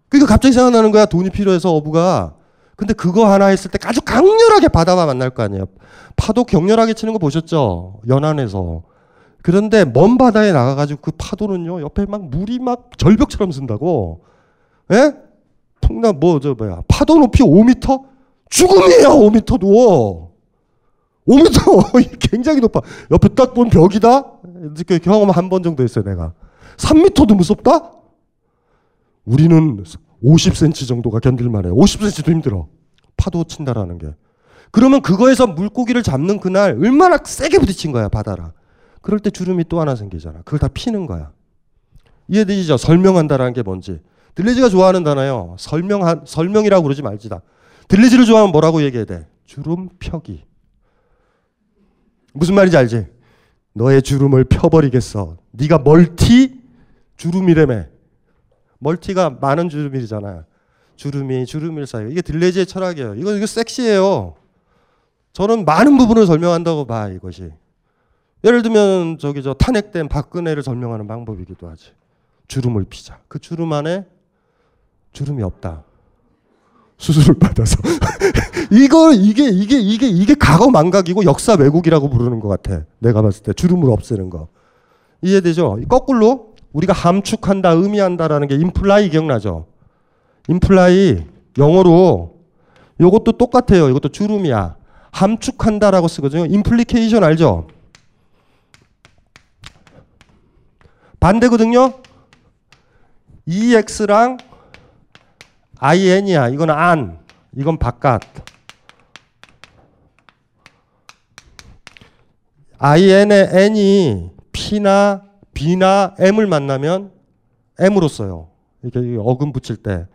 그러니까 갑자기 생각나는 거야. 돈이 필요해서 어부가. 근데 그거 하나 했을 때 아주 강렬하게 바다와 만날 거 아니에요. 파도 격렬하게 치는 거 보셨죠? 연안에서. 그런데 먼 바다에 나가가지고 그 파도는요, 옆에 막 물이 막 절벽처럼 쓴다고. 예? 통나 뭐, 저, 뭐야. 파도 높이 5m? 죽음이에요, 5m도. 5m! 굉장히 높아. 옆에 딱 본 벽이다? 그 경험 한 번 정도 했어요, 내가. 3m도 무섭다? 우리는 50cm 정도가 견딜만 해요. 50cm도 힘들어. 파도 친다라는 게. 그러면 그거에서 물고기를 잡는 그날 얼마나 세게 부딪힌 거야, 바다라. 그럴 때 주름이 또 하나 생기잖아. 그걸 다 피는 거야. 이해되시죠? 설명한다라는 게 뭔지. 들레지가 좋아하는 단어요. 설명 설명이라고 그러지 말지다. 들레지를 좋아하면 뭐라고 얘기해야 돼? 주름 펴기. 무슨 말인지 알지? 너의 주름을 펴버리겠어. 네가 멀티 주름이래매. 멀티가 많은 주름이잖아. 주름이 주름일 사이. 이게 들레지의 철학이에요. 이거 이거 섹시해요. 저는 많은 부분을 설명한다고 봐 이것이. 예를 들면 저기 저 탄핵된 박근혜를 설명하는 방법이기도 하지. 주름을 피자. 그 주름 안에 주름이 없다. 수술을 받아서 이거 이게 이게 이게 이게 과거 망각이고 역사 왜곡이라고 부르는 것 같아. 내가 봤을 때 주름을 없애는 거 이해되죠? 거꾸로 우리가 함축한다, 의미한다라는 게 임플라이 기억나죠? 임플라이 영어로 이것도 똑같아요. 이것도 주름이야. 함축한다라고 쓰거든요. 임플리케이션 알죠? 반대거든요. EX랑 IN이야. 이건 안. 이건 바깥. IN의 N이 P나 B나 M을 만나면 M으로 써요. 이렇게 어금 붙일 때.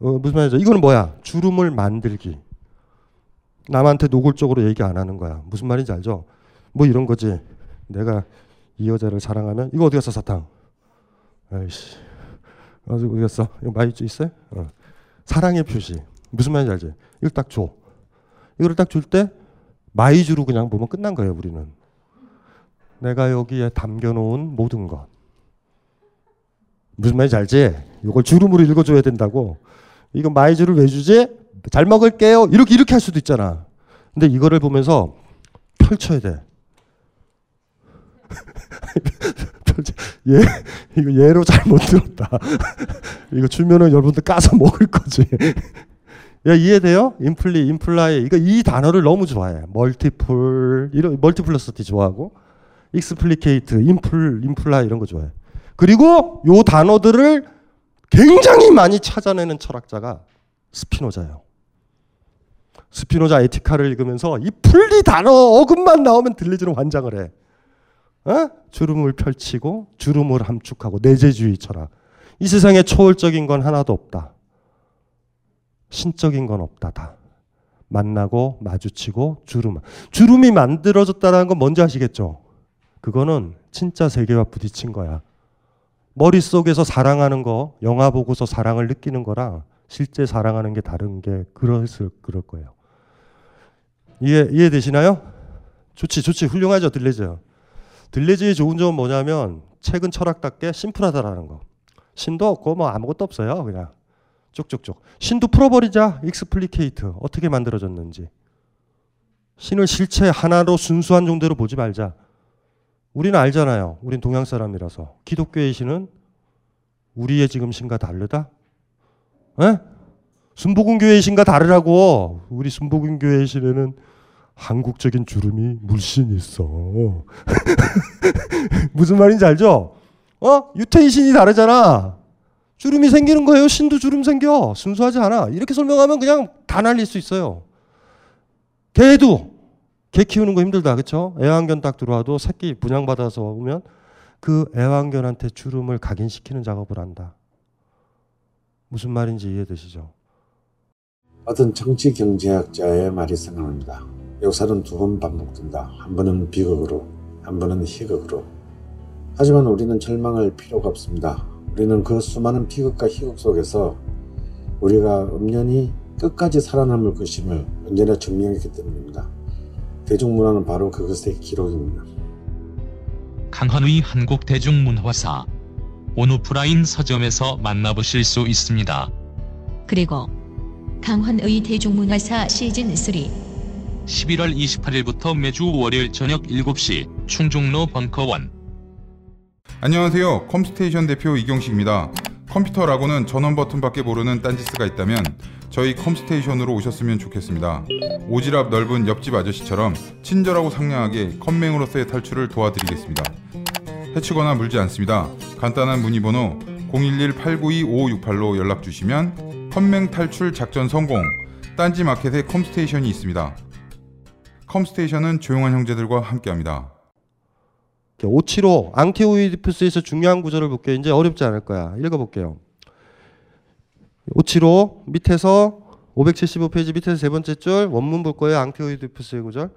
어, 무슨 말이죠? 이거는 뭐야? 주름을 만들기. 남한테 노골적으로 얘기 안 하는 거야. 무슨 말인지 알죠? 뭐 이런 거지. 내가 이 여자를 사랑하면 이거 어디 갔어 사탕? 아이씨. 어디 갔어? 이거 마이쮸 있어요? 어. 사랑의 표시. 무슨 말인지 알지? 이걸 딱 줘. 이거를 딱 줄 때 마이주로 그냥 보면 끝난 거예요, 우리는. 내가 여기에 담겨놓은 모든 것. 무슨 말인지 알지? 이걸 주름으로 읽어줘야 된다고. 이거 마이주를 왜 주지? 잘 먹을게요. 이렇게 이렇게 할 수도 있잖아. 근데 이거를 보면서 펼쳐야 돼. 얘 이거 얘로 잘못 들었다. 이거 주면은 여러분들 까서 먹을 거지. 야 이해돼요? imply, imply 이거 이 단어를 너무 좋아해. multiple 이런 multiplicity 좋아하고 explicate, impl, imply 이런 거 좋아해. 그리고 요 단어들을 굉장히 많이 찾아내는 철학자가 스피노자예요. 스피노자 에티카를 읽으면서 이 풀리 단어 어금만 나오면 들리지는 환장을 해. 어? 주름을 펼치고 주름을 함축하고 내재주의 철학. 이 세상에 초월적인 건 하나도 없다. 신적인 건 없다 다. 만나고 마주치고 주름. 주름이 만들어졌다는 건 뭔지 아시겠죠? 그거는 진짜 세계와 부딪힌 거야. 머릿속에서 사랑하는 거, 영화 보고서 사랑을 느끼는 거랑 실제 사랑하는 게 다른 게 그랬을 그럴 거예요. 이해 이해되시나요? 좋지, 좋지, 훌륭하죠, 들뢰즈. 들뢰즈의 좋은 점은 뭐냐면 책은 철학답게 심플하다라는 거. 신도 없고 뭐 아무것도 없어요. 그냥 쭉쭉쭉. 신도 풀어버리자. explicate. 어떻게 만들어졌는지. 신을 실체 하나로 순수한 정도로 보지 말자. 우리는 알잖아요. 우린 동양 사람이라서. 기독교의 신은 우리의 지금 신과 다르다? 에? 순복음교회의 신과 다르라고. 우리 순복음교회의 신에는 한국적인 주름이 물씬 있어. 무슨 말인지 알죠? 어? 유태인 신이 다르잖아. 주름이 생기는 거예요. 신도 주름 생겨. 순수하지 않아. 이렇게 설명하면 그냥 다 날릴 수 있어요. 개도 개 키우는 거 힘들다, 그렇죠? 애완견 딱 들어와도 새끼 분양받아서 오면 그 애완견한테 주름을 각인시키는 작업을 한다. 무슨 말인지 이해되시죠? 어떤 정치 경제학자의 말이 생각납니다. 역사는 두 번 반복된다. 한 번은 비극으로, 한 번은 희극으로. 하지만 우리는 절망할 필요가 없습니다. 우리는 그 수많은 비극과 희극 속에서 우리가 엄연히 끝까지 살아남을 것임을 언제나 증명했기 때문입니다. 대중문화는 바로 그것의 기록입니다. 강헌의 한국 대중문화사 온오프라인 서점에서 만나보실 수 있습니다. 그리고 강헌의 대중문화사 시즌 3 11월 28일부터 매주 월요일 저녁 7시 충중로 벙커원 안녕하세요. 컴스테이션 대표 이경식입니다. 컴퓨터라고는 전원 버튼밖에 모르는 딴지스가 있다면 저희 컴스테이션으로 오셨으면 좋겠습니다. 오지랖 넓은 옆집 아저씨처럼 친절하고 상냥하게 컴맹으로서의 탈출을 도와드리겠습니다. 해치거나 물지 않습니다. 간단한 문의번호 011-892-5568로 연락 주시면 컴맹 탈출 작전 성공 딴지 마켓에 컴스테이션이 있습니다. 컴스테이션은 조용한 형제들과 함께합니다. 575 앙티오이디푸스에서 중요한 구절을 볼게요. 이제 어렵지 않을 거야. 읽어볼게요. 575 밑에서 575페이지 밑에서 세 번째 줄 원문 볼 거예요. 앙티오이디푸스의 구절.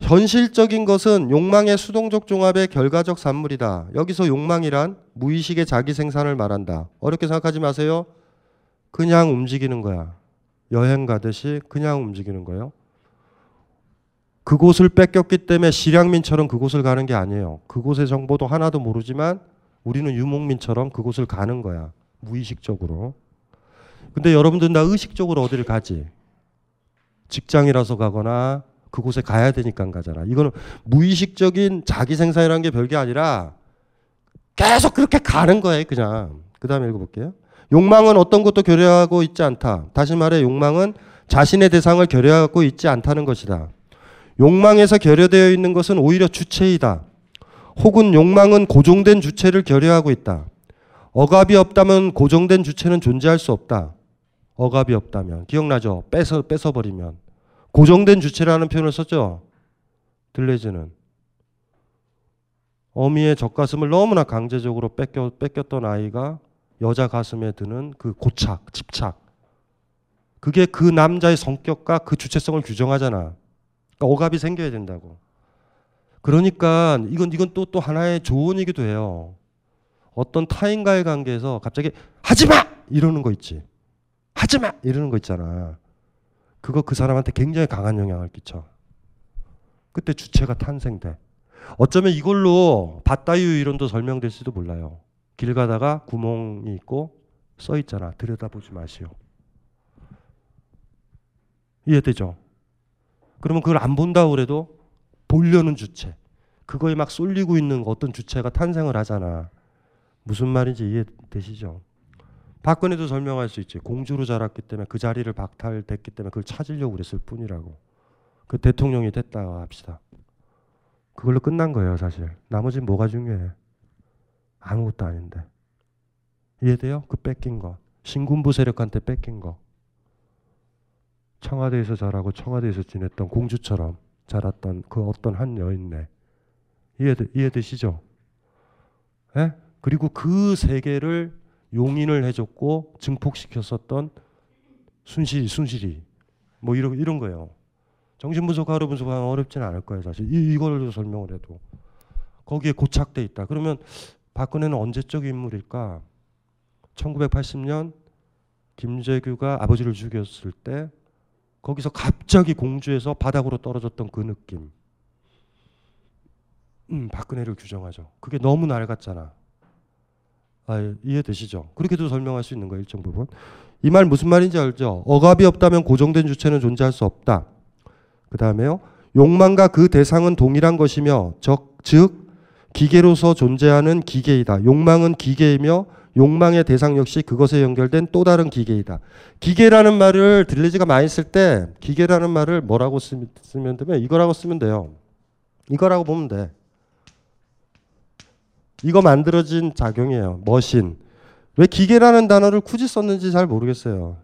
현실적인 것은 욕망의 수동적 종합의 결과적 산물이다. 여기서 욕망이란 무의식의 자기 생산을 말한다. 어렵게 생각하지 마세요. 그냥 움직이는 거야. 여행 가듯이 그냥 움직이는 거예요. 그곳을 뺏겼기 때문에 실향민처럼 그곳을 가는 게 아니에요. 그곳의 정보도 하나도 모르지만 우리는 유목민처럼 그곳을 가는 거야. 무의식적으로. 근데 여러분들 다 의식적으로 어디를 가지? 직장이라서 가거나 그곳에 가야 되니까 가잖아. 이거는 무의식적인 자기 생산이라는 게 별게 아니라 계속 그렇게 가는 거예요, 그냥. 그 다음에 읽어볼게요. 욕망은 어떤 것도 결여하고 있지 않다. 다시 말해, 욕망은 자신의 대상을 결여하고 있지 않다는 것이다. 욕망에서 결여되어 있는 것은 오히려 주체이다. 혹은 욕망은 고정된 주체를 결여하고 있다. 억압이 없다면 고정된 주체는 존재할 수 없다. 억압이 없다면 기억나죠? 뺏어 뺏어 버리면 고정된 주체라는 표현을 썼죠. 들레즈는 어미의 젖가슴을 너무나 강제적으로 뺏겨 뺏겼던 아이가 여자 가슴에 드는 그 고착, 집착. 그게 그 남자의 성격과 그 주체성을 규정하잖아. 그러니까 억압이 생겨야 된다고. 그러니까 이건 이건 또 또 하나의 조언이기도 해요. 어떤 타인과의 관계에서 갑자기 하지 마 이러는 거 있지. 하지 마 이러는 거 있잖아. 그거 그 사람한테 굉장히 강한 영향을 끼쳐. 그때 주체가 탄생돼. 어쩌면 이걸로 밭다유 이론도 설명될지도 몰라요. 길 가다가 구멍이 있고 써 있잖아. 들여다보지 마시오. 이해되죠? 그러면 그걸 안 본다고 그래도 보려는 주체. 그거에 막 쏠리고 있는 어떤 주체가 탄생을 하잖아. 무슨 말인지 이해되시죠? 박근혜도 설명할 수 있지. 공주로 자랐기 때문에 그 자리를 박탈됐기 때문에 그걸 찾으려고 그랬을 뿐이라고. 그 대통령이 됐다 합시다. 그걸로 끝난 거예요, 사실. 나머지는 뭐가 중요해? 아무것도 아닌데. 이해돼요? 그 뺏긴 거. 신군부 세력한테 뺏긴 거. 청와대에서 자라고 청와대에서 지냈던 공주처럼 자랐던 그 어떤 한 여인네. 이해되, 이해되시죠? 예? 그리고 그 세계를 용인을 해줬고 증폭시켰었던 순실이, 순실이. 뭐 이런, 이런 거예요. 정신분석, 하루 분석하면 어렵지는 않을 거예요, 사실. 이, 이걸로 설명을 해도. 거기에 고착돼 있다. 그러면 박근혜는 언제적 인물일까? 1980년 김재규가 아버지를 죽였을 때 거기서 갑자기 공주에서 바닥으로 떨어졌던 그 느낌. 음, 박근혜를 규정하죠. 그게 너무 낡았잖아. 아, 이해되시죠? 그렇게도 설명할 수 있는 거예요, 일정 부분. 이 말 무슨 말인지 알죠? 억압이 없다면 고정된 주체는 존재할 수 없다. 그 다음에요. 욕망과 그 대상은 동일한 것이며, 적, 즉, 기계로서 존재하는 기계이다. 욕망은 기계이며, 욕망의 대상 역시 그것에 연결된 또 다른 기계이다. 기계라는 말을 들레지가 많이 쓸 때, 기계라는 말을 뭐라고 쓰면 되면, 이거라고 쓰면 돼요. 이거라고 보면 돼. 이거 만들어진 작용이에요. 머신. 왜 기계라는 단어를 굳이 썼는지 잘 모르겠어요.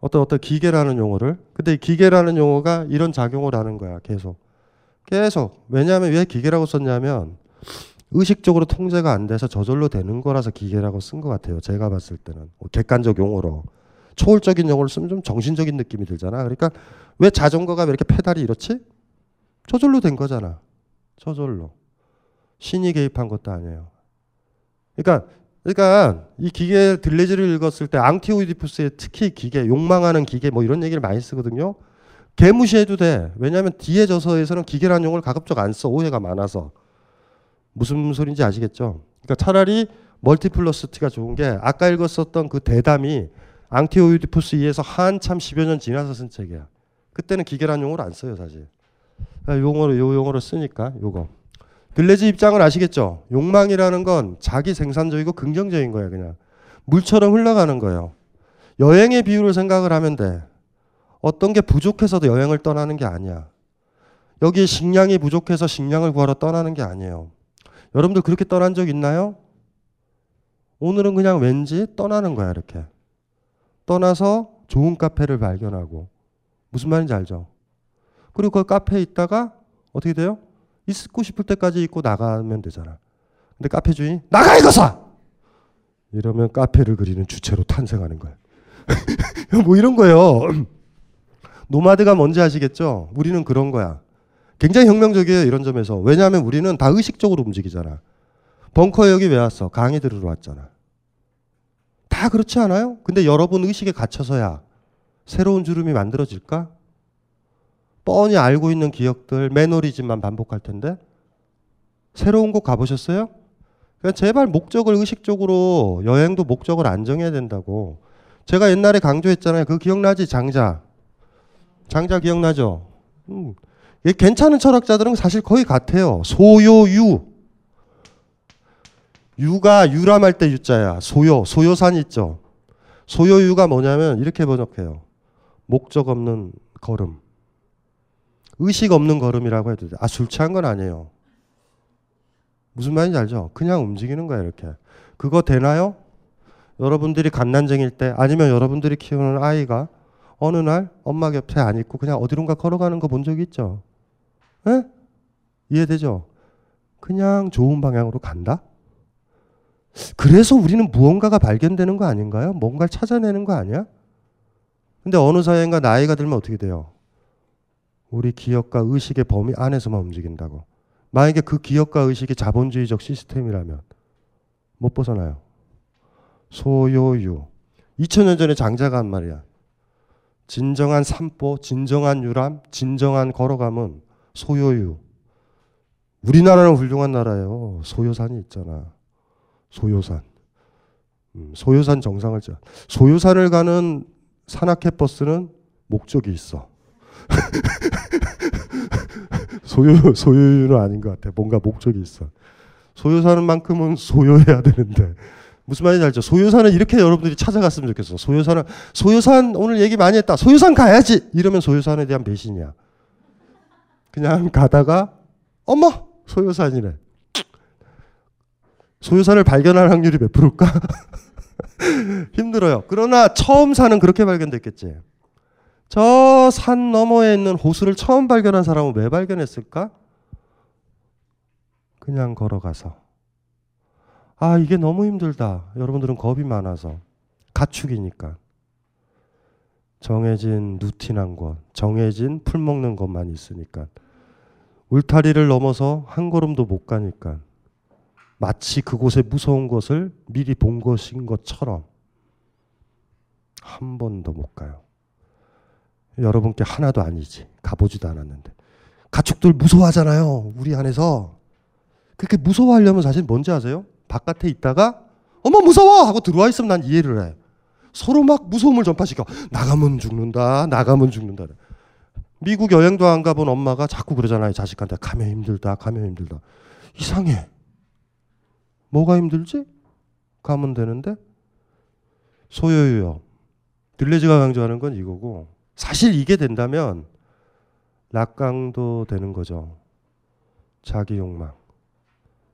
어떤 어떤 기계라는 용어를. 근데 이 기계라는 용어가 이런 작용을 하는 거야. 계속. 계속. 왜냐하면 왜 기계라고 썼냐면 의식적으로 통제가 안 돼서 저절로 되는 거라서 기계라고 쓴 것 같아요. 제가 봤을 때는 뭐 객관적 용어로 초월적인 용어를 쓰면 좀 정신적인 느낌이 들잖아. 그러니까 왜 자전거가 왜 이렇게 페달이 이렇지? 저절로 된 거잖아. 저절로 신이 개입한 것도 아니에요. 그러니까 그러니까 이 기계 들레지를 읽었을 때 앙티오이디푸스의 특히 기계 욕망하는 기계 뭐 이런 얘기를 많이 쓰거든요. 개 무시해도 돼. 왜냐하면 뒤에 저서에서는 기계라는 용어를 가급적 안 써. 오해가 많아서. 무슨 소리인지 아시겠죠? 그러니까 차라리 멀티플러스티가 좋은 게 아까 읽었었던 그 대담이 앙티오이디푸스 2에서 한참 10여 년 지나서 쓴 책이야. 그때는 기계라는 용어를 안 써요, 사실. 용어로 요 용어로 쓰니까 요거. 들레지 입장을 아시겠죠? 욕망이라는 건 자기 생산적이고 긍정적인 거야, 그냥. 물처럼 흘러가는 거예요. 여행의 비유를 생각을 하면 돼. 어떤 게 부족해서도 여행을 떠나는 게 아니야. 여기에 식량이 부족해서 식량을 구하러 떠나는 게 아니에요. 여러분들 그렇게 떠난 적 있나요? 오늘은 그냥 왠지 떠나는 거야, 이렇게. 떠나서 좋은 카페를 발견하고. 무슨 말인지 알죠? 그리고 그 카페에 있다가 어떻게 돼요? 있고 싶을 때까지 있고 나가면 되잖아. 근데 카페 주인이 나가 이거사! 이러면 카페를 그리는 주체로 탄생하는 거야. 뭐 이런 거예요. 노마드가 뭔지 아시겠죠? 우리는 그런 거야. 굉장히 혁명적이에요, 이런 점에서. 왜냐하면 우리는 다 의식적으로 움직이잖아. 벙커에 여기 왜 왔어? 강의 들으러 왔잖아. 다 그렇지 않아요? 근데 여러분 의식에 갇혀서야 새로운 주름이 만들어질까? 뻔히 알고 있는 기억들, 매너리즘만 반복할 텐데. 새로운 곳 가보셨어요? 그러니까 제발 목적을 의식적으로 여행도 목적을 안 정해야 된다고. 제가 옛날에 강조했잖아요. 그 기억나지? 장자. 장자 기억나죠? 음. 괜찮은 철학자들은 사실 거의 같아요. 소요유. 유가 유람할 때 유자야. 소요. 소요산 있죠. 소요유가 뭐냐면 이렇게 번역해요. 목적 없는 걸음. 의식 없는 걸음이라고 해도 돼. 아, 술 취한 건 아니에요. 무슨 말인지 알죠? 그냥 움직이는 거야, 이렇게. 그거 되나요? 여러분들이 갓난쟁일 때 아니면 여러분들이 키우는 아이가 어느 날 엄마 곁에 안 있고 그냥 어디론가 걸어가는 거 본 적 있죠? 에? 이해되죠? 그냥 좋은 방향으로 간다? 그래서 우리는 무언가가 발견되는 거 아닌가요? 뭔가를 찾아내는 거 아니야? 근데 어느 사회인가 나이가 들면 어떻게 돼요? 우리 기억과 의식의 범위 안에서만 움직인다고. 만약에 그 기억과 의식이 자본주의적 시스템이라면 못 벗어나요. 소요유. 2000년 전에 장자가 한 말이야. 진정한 산보, 진정한 유람, 진정한 걸어감은 소요유. 우리나라는 훌륭한 나라예요. 소요산이 있잖아. 소요산. 음, 소요산 정상을 짜. 소요산을 가는 산악회 버스는 목적이 있어. 소요 소요유는 아닌 것 같아. 뭔가 목적이 있어. 소요사는 만큼은 소요해야 되는데 무슨 말인지 알죠? 소요산은 이렇게 여러분들이 찾아갔으면 좋겠어. 소요산은 소요산 오늘 얘기 많이 했다. 소요산 가야지. 이러면 소요산에 대한 배신이야. 그냥 가다가 어머 소요산이네. 소요산을 발견할 확률이 몇 프로일까? 힘들어요. 그러나 처음 산은 그렇게 발견됐겠지. 저 산 너머에 있는 호수를 처음 발견한 사람은 왜 발견했을까? 그냥 걸어가서. 아, 이게 너무 힘들다. 여러분들은 겁이 많아서. 가축이니까. 정해진 루틴한 것, 정해진 풀 먹는 것만 있으니까. 울타리를 넘어서 한 걸음도 못 가니까. 마치 그곳에 무서운 것을 미리 본 것인 것처럼 한 번도 못 가요. 여러분께 하나도 아니지. 가보지도 않았는데. 가축들 무서워하잖아요. 우리 안에서. 그렇게 무서워하려면 사실 뭔지 아세요? 바깥에 있다가 어머 무서워 하고 들어와 있으면 난 이해를 해. 서로 막 무서움을 전파시켜. 나가면 죽는다. 나가면 죽는다. 미국 여행도 안 가본 엄마가 자꾸 그러잖아요. 자식한테 가면 힘들다. 가면 힘들다. 이상해. 뭐가 힘들지? 가면 되는데 소요요. 들레즈가 강조하는 건 이거고 사실 이게 된다면 낙강도 되는 거죠. 자기 욕망.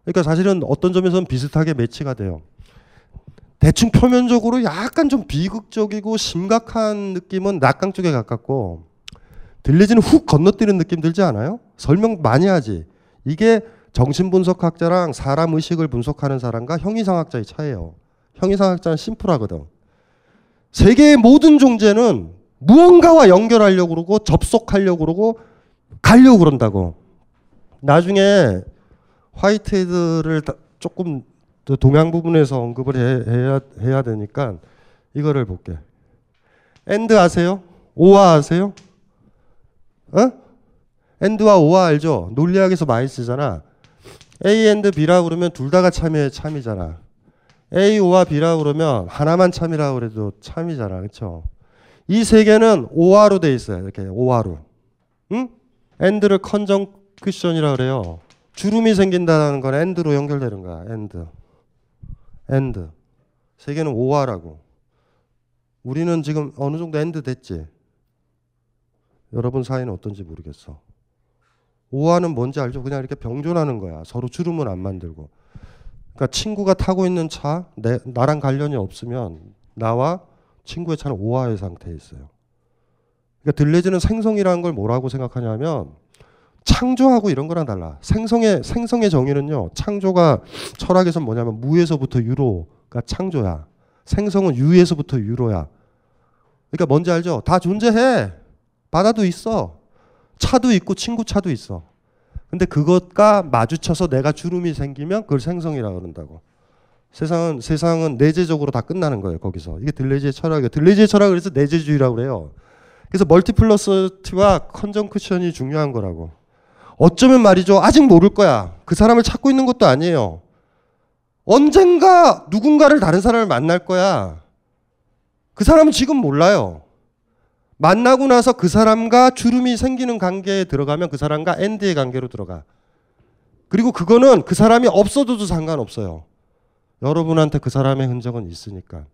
그러니까 사실은 어떤 점에서는 비슷하게 매치가 돼요. 대충 표면적으로 약간 좀 비극적이고 심각한 느낌은 낙강 쪽에 가깝고 들리지는 훅 건너뛰는 느낌 들지 않아요? 설명 많이 하지. 이게 정신분석학자랑 사람 의식을 분석하는 사람과 형이상학자의 차이예요. 형이상학자는 심플하거든. 세계의 모든 존재는 무언가와 연결하려고 그러고 접속하려고 그러고 가려고 그런다고. 나중에 화이트헤드를 조금 동양 부분에서 언급을 해, 야 해야 되니까 이거를 볼게. and 아세요? or 아세요? 어? and와 or 알죠? 논리학에서 많이 쓰잖아. A and B라 그러면 둘 다가 참이에 참이잖아. A or B라 그러면 하나만 참이라 그래도 참이잖아. 그렇죠? 이 세 개는 or로 돼 있어요. 이렇게 or로. 응? and를 conjunction이라 그래요. 주름이 생긴다는 건 and로 연결되는 거야. and. and. 세 개는 or라고. 우리는 지금 어느 정도 and 됐지? 여러분 사이는 어떤지 모르겠어. 오화는 뭔지 알죠? 그냥 이렇게 병존하는 거야. 서로 주름을 안 만들고. 그러니까 친구가 타고 있는 차, 내, 나랑 관련이 없으면 나와 친구의 차는 오화의 상태에 있어요. 그러니까 들레즈는 생성이라는 걸 뭐라고 생각하냐면 창조하고 이런 거랑 달라. 생성의 생성의 정의는요. 창조가 철학에서 뭐냐면 무에서부터 유로가 창조야. 생성은 유에서부터 유로야. 그러니까 뭔지 알죠? 다 존재해. 바다도 있어. 차도 있고 친구 차도 있어. 근데 그것과 마주쳐서 내가 주름이 생기면 그걸 생성이라 그런다고. 세상은 세상은 내재적으로 다 끝나는 거예요. 거기서 이게 들레지의 철학이에요. 들레지의 철학을 그래서 내재주의라고 그래요. 그래서 멀티플러스티와 컨정크션이 중요한 거라고. 어쩌면 말이죠. 아직 모를 거야. 그 사람을 찾고 있는 것도 아니에요. 언젠가 누군가를 다른 사람을 만날 거야. 그 사람은 지금 몰라요. 만나고 나서 그 사람과 주름이 생기는 관계에 들어가면 그 사람과 엔드의 관계로 들어가. 그리고 그거는 그 사람이 없어도 상관없어요. 여러분한테 그 사람의 흔적은 있으니까.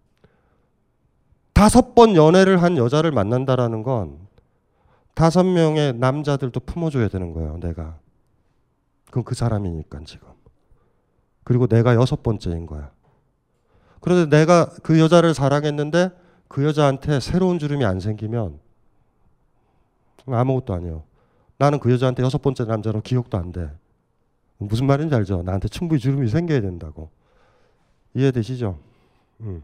다섯 번 연애를 한 여자를 만난다라는 건 다섯 명의 남자들도 품어줘야 되는 거예요, 내가. 그건 그 사람이니까 지금. 그리고 내가 여섯 번째인 거야. 그런데 내가 그 여자를 사랑했는데 그 여자한테 새로운 주름이 안 생기면 아무것도 아니에요. 나는 그 여자한테 여섯 번째 남자로 기억도 안 돼. 무슨 말인지 알죠? 나한테 충분히 주름이 생겨야 된다고. 이해되시죠? 음.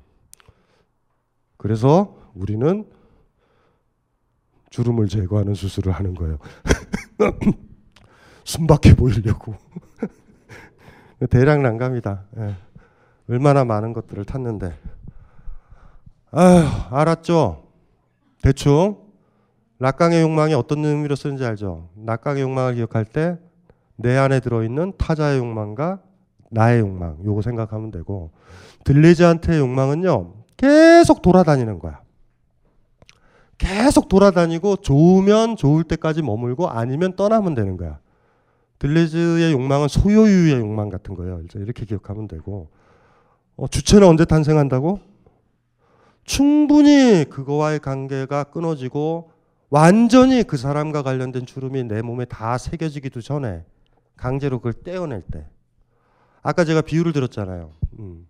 그래서 우리는 주름을 제거하는 수술을 하는 거예요. 순박해 보이려고. 대량 난감이다. 예. 얼마나 많은 것들을 탔는데. 아휴, 알았죠? 대충. 낙강의 욕망이 어떤 의미로 쓰는지 알죠? 낙강의 욕망을 기억할 때 내 안에 들어있는 타자의 욕망과 나의 욕망, 요거 생각하면 되고, 들레즈한테의 욕망은요, 계속 돌아다니는 거야. 계속 돌아다니고 좋으면 좋을 때까지 머물고 아니면 떠나면 되는 거야. 들레즈의 욕망은 소요유의 욕망 같은 거예요. 이렇게 기억하면 되고, 어, 주체는 언제 탄생한다고? 충분히 그거와의 관계가 끊어지고 완전히 그 사람과 관련된 주름이 내 몸에 다 새겨지기도 전에 강제로 그걸 떼어낼 때. 아까 제가 비유를 들었잖아요. 음.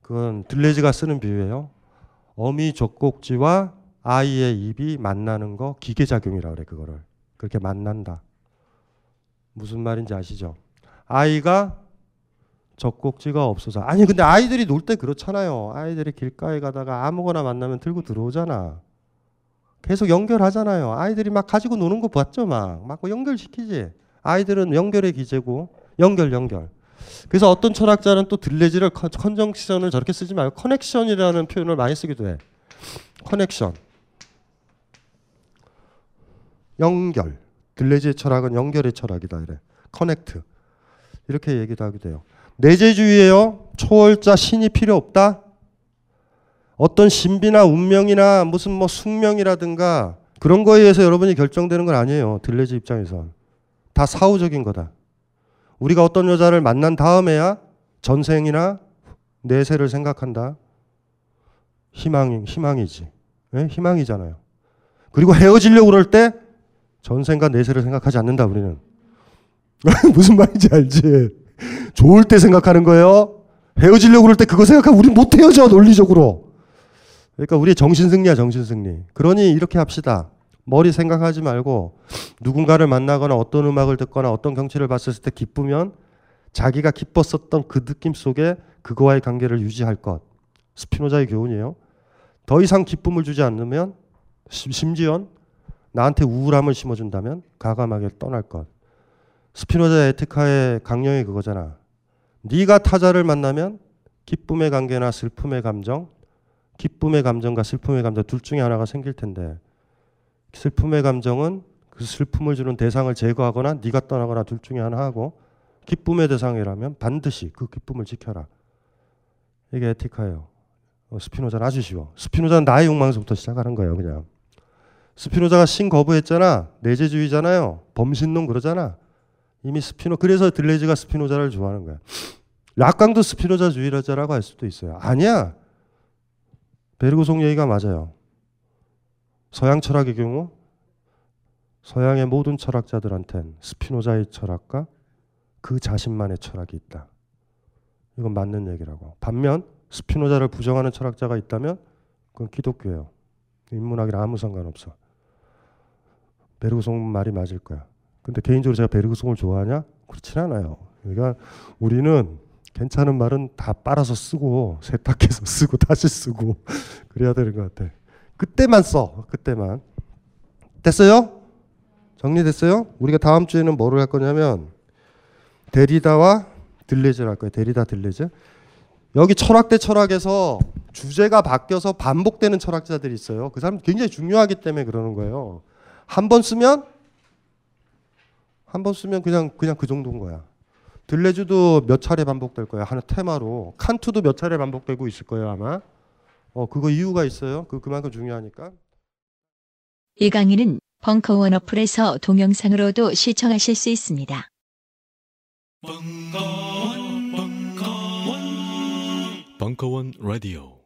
그건 들레즈가 쓰는 비유예요. 어미 젖꼭지와 아이의 입이 만나는 거 기계작용이라 그래 그거를. 그렇게 만난다. 무슨 말인지 아시죠? 아이가 젖꼭지가 없어서 아니 근데 아이들이 놀 때 그렇잖아요. 아이들이 길가에 가다가 아무거나 만나면 들고 들어오잖아. 계속 연결하잖아요. 아이들이 막 가지고 노는 거 봤죠, 막. 막 연결시키지. 아이들은 연결의 기제고 연결 연결. 그래서 어떤 철학자는 또 들레지를 컨정션을 저렇게 쓰지 말고 커넥션이라는 표현을 많이 쓰기도 해. 커넥션. 연결. 들레지의 철학은 연결의 철학이다 이래. 커넥트. 이렇게 얘기도 하기도 해요. 내재주의예요. 초월자 신이 필요 없다. 어떤 신비나 운명이나 무슨 뭐 숙명이라든가 그런 거에 의해서 여러분이 결정되는 건 아니에요. 들레지 입장에선. 다 사후적인 거다. 우리가 어떤 여자를 만난 다음에야 전생이나 내세를 생각한다. 희망, 희망이지. 네? 희망이잖아요. 그리고 헤어지려고 그럴 때 전생과 내세를 생각하지 않는다, 우리는. 무슨 말인지 알지? 좋을 때 생각하는 거예요. 헤어지려고 그럴 때 그거 생각하면 우리 못 헤어져 논리적으로. 그러니까 우리 정신 승리야 정신 승리. 그러니 이렇게 합시다. 머리 생각하지 말고 누군가를 만나거나 어떤 음악을 듣거나 어떤 경치를 봤을 때 기쁘면 자기가 기뻤었던 그 느낌 속에 그거와의 관계를 유지할 것. 스피노자의 교훈이에요. 더 이상 기쁨을 주지 않으면 심- 심지어 나한테 우울함을 심어준다면 가감하게 떠날 것. 스피노자 에티카의 강령이 그거잖아. 네가 타자를 만나면 기쁨의 관계나 슬픔의 감정, 기쁨의 감정과 슬픔의 감정 둘 중에 하나가 생길 텐데 슬픔의 감정은 그 슬픔을 주는 대상을 제거하거나 네가 떠나거나 둘 중에 하나 하고 기쁨의 대상이라면 반드시 그 기쁨을 지켜라. 이게 에티카예요. 어, 스피노자는 아주 쉬워. 스피노자는 나의 욕망에서부터 시작하는 거예요, 그냥. 스피노자가 신 거부했잖아. 내재주의잖아요. 범신론 그러잖아. 이미 스피노 그래서 들뢰즈가 스피노자를 좋아하는 거야. 라캉도 스피노자주의자라고 할 수도 있어요. 아니야. 베르그송 얘기가 맞아요. 서양 철학의 경우 서양의 모든 철학자들한텐 스피노자의 철학과 그 자신만의 철학이 있다. 이건 맞는 얘기라고. 반면 스피노자를 부정하는 철학자가 있다면 그건 기독교예요. 인문학이랑 아무 상관없어. 베르그송 말이 맞을 거야. 근데 개인적으로 제가 베르그송을 좋아하냐? 그렇진 않아요. 그러니까 우리는 괜찮은 말은 다 빨아서 쓰고 세탁해서 쓰고 다시 쓰고 그래야 되는 것 같아. 그때만 써. 그때만. 됐어요? 정리됐어요? 우리가 다음 주에는 뭐를 할 거냐면 데리다와 들레즈를 할 거예요. 데리다 들레즈. 여기 철학 대 철학에서 주제가 바뀌어서 반복되는 철학자들이 있어요. 그 사람 굉장히 중요하기 때문에 그러는 거예요. 한 번 쓰면 한 번 쓰면 그냥 그냥 그 정도인 거야. 들레즈도 몇 차례 반복될 거야. 하나 테마로. 칸트도 몇 차례 반복되고 있을 거예요, 아마. 어, 그거 이유가 있어요. 그 그만큼 중요하니까. 이 강의는 벙커원 어플에서 동영상으로도 시청하실 수 있습니다. 벙커원, 벙커원, 벙커원 라디오.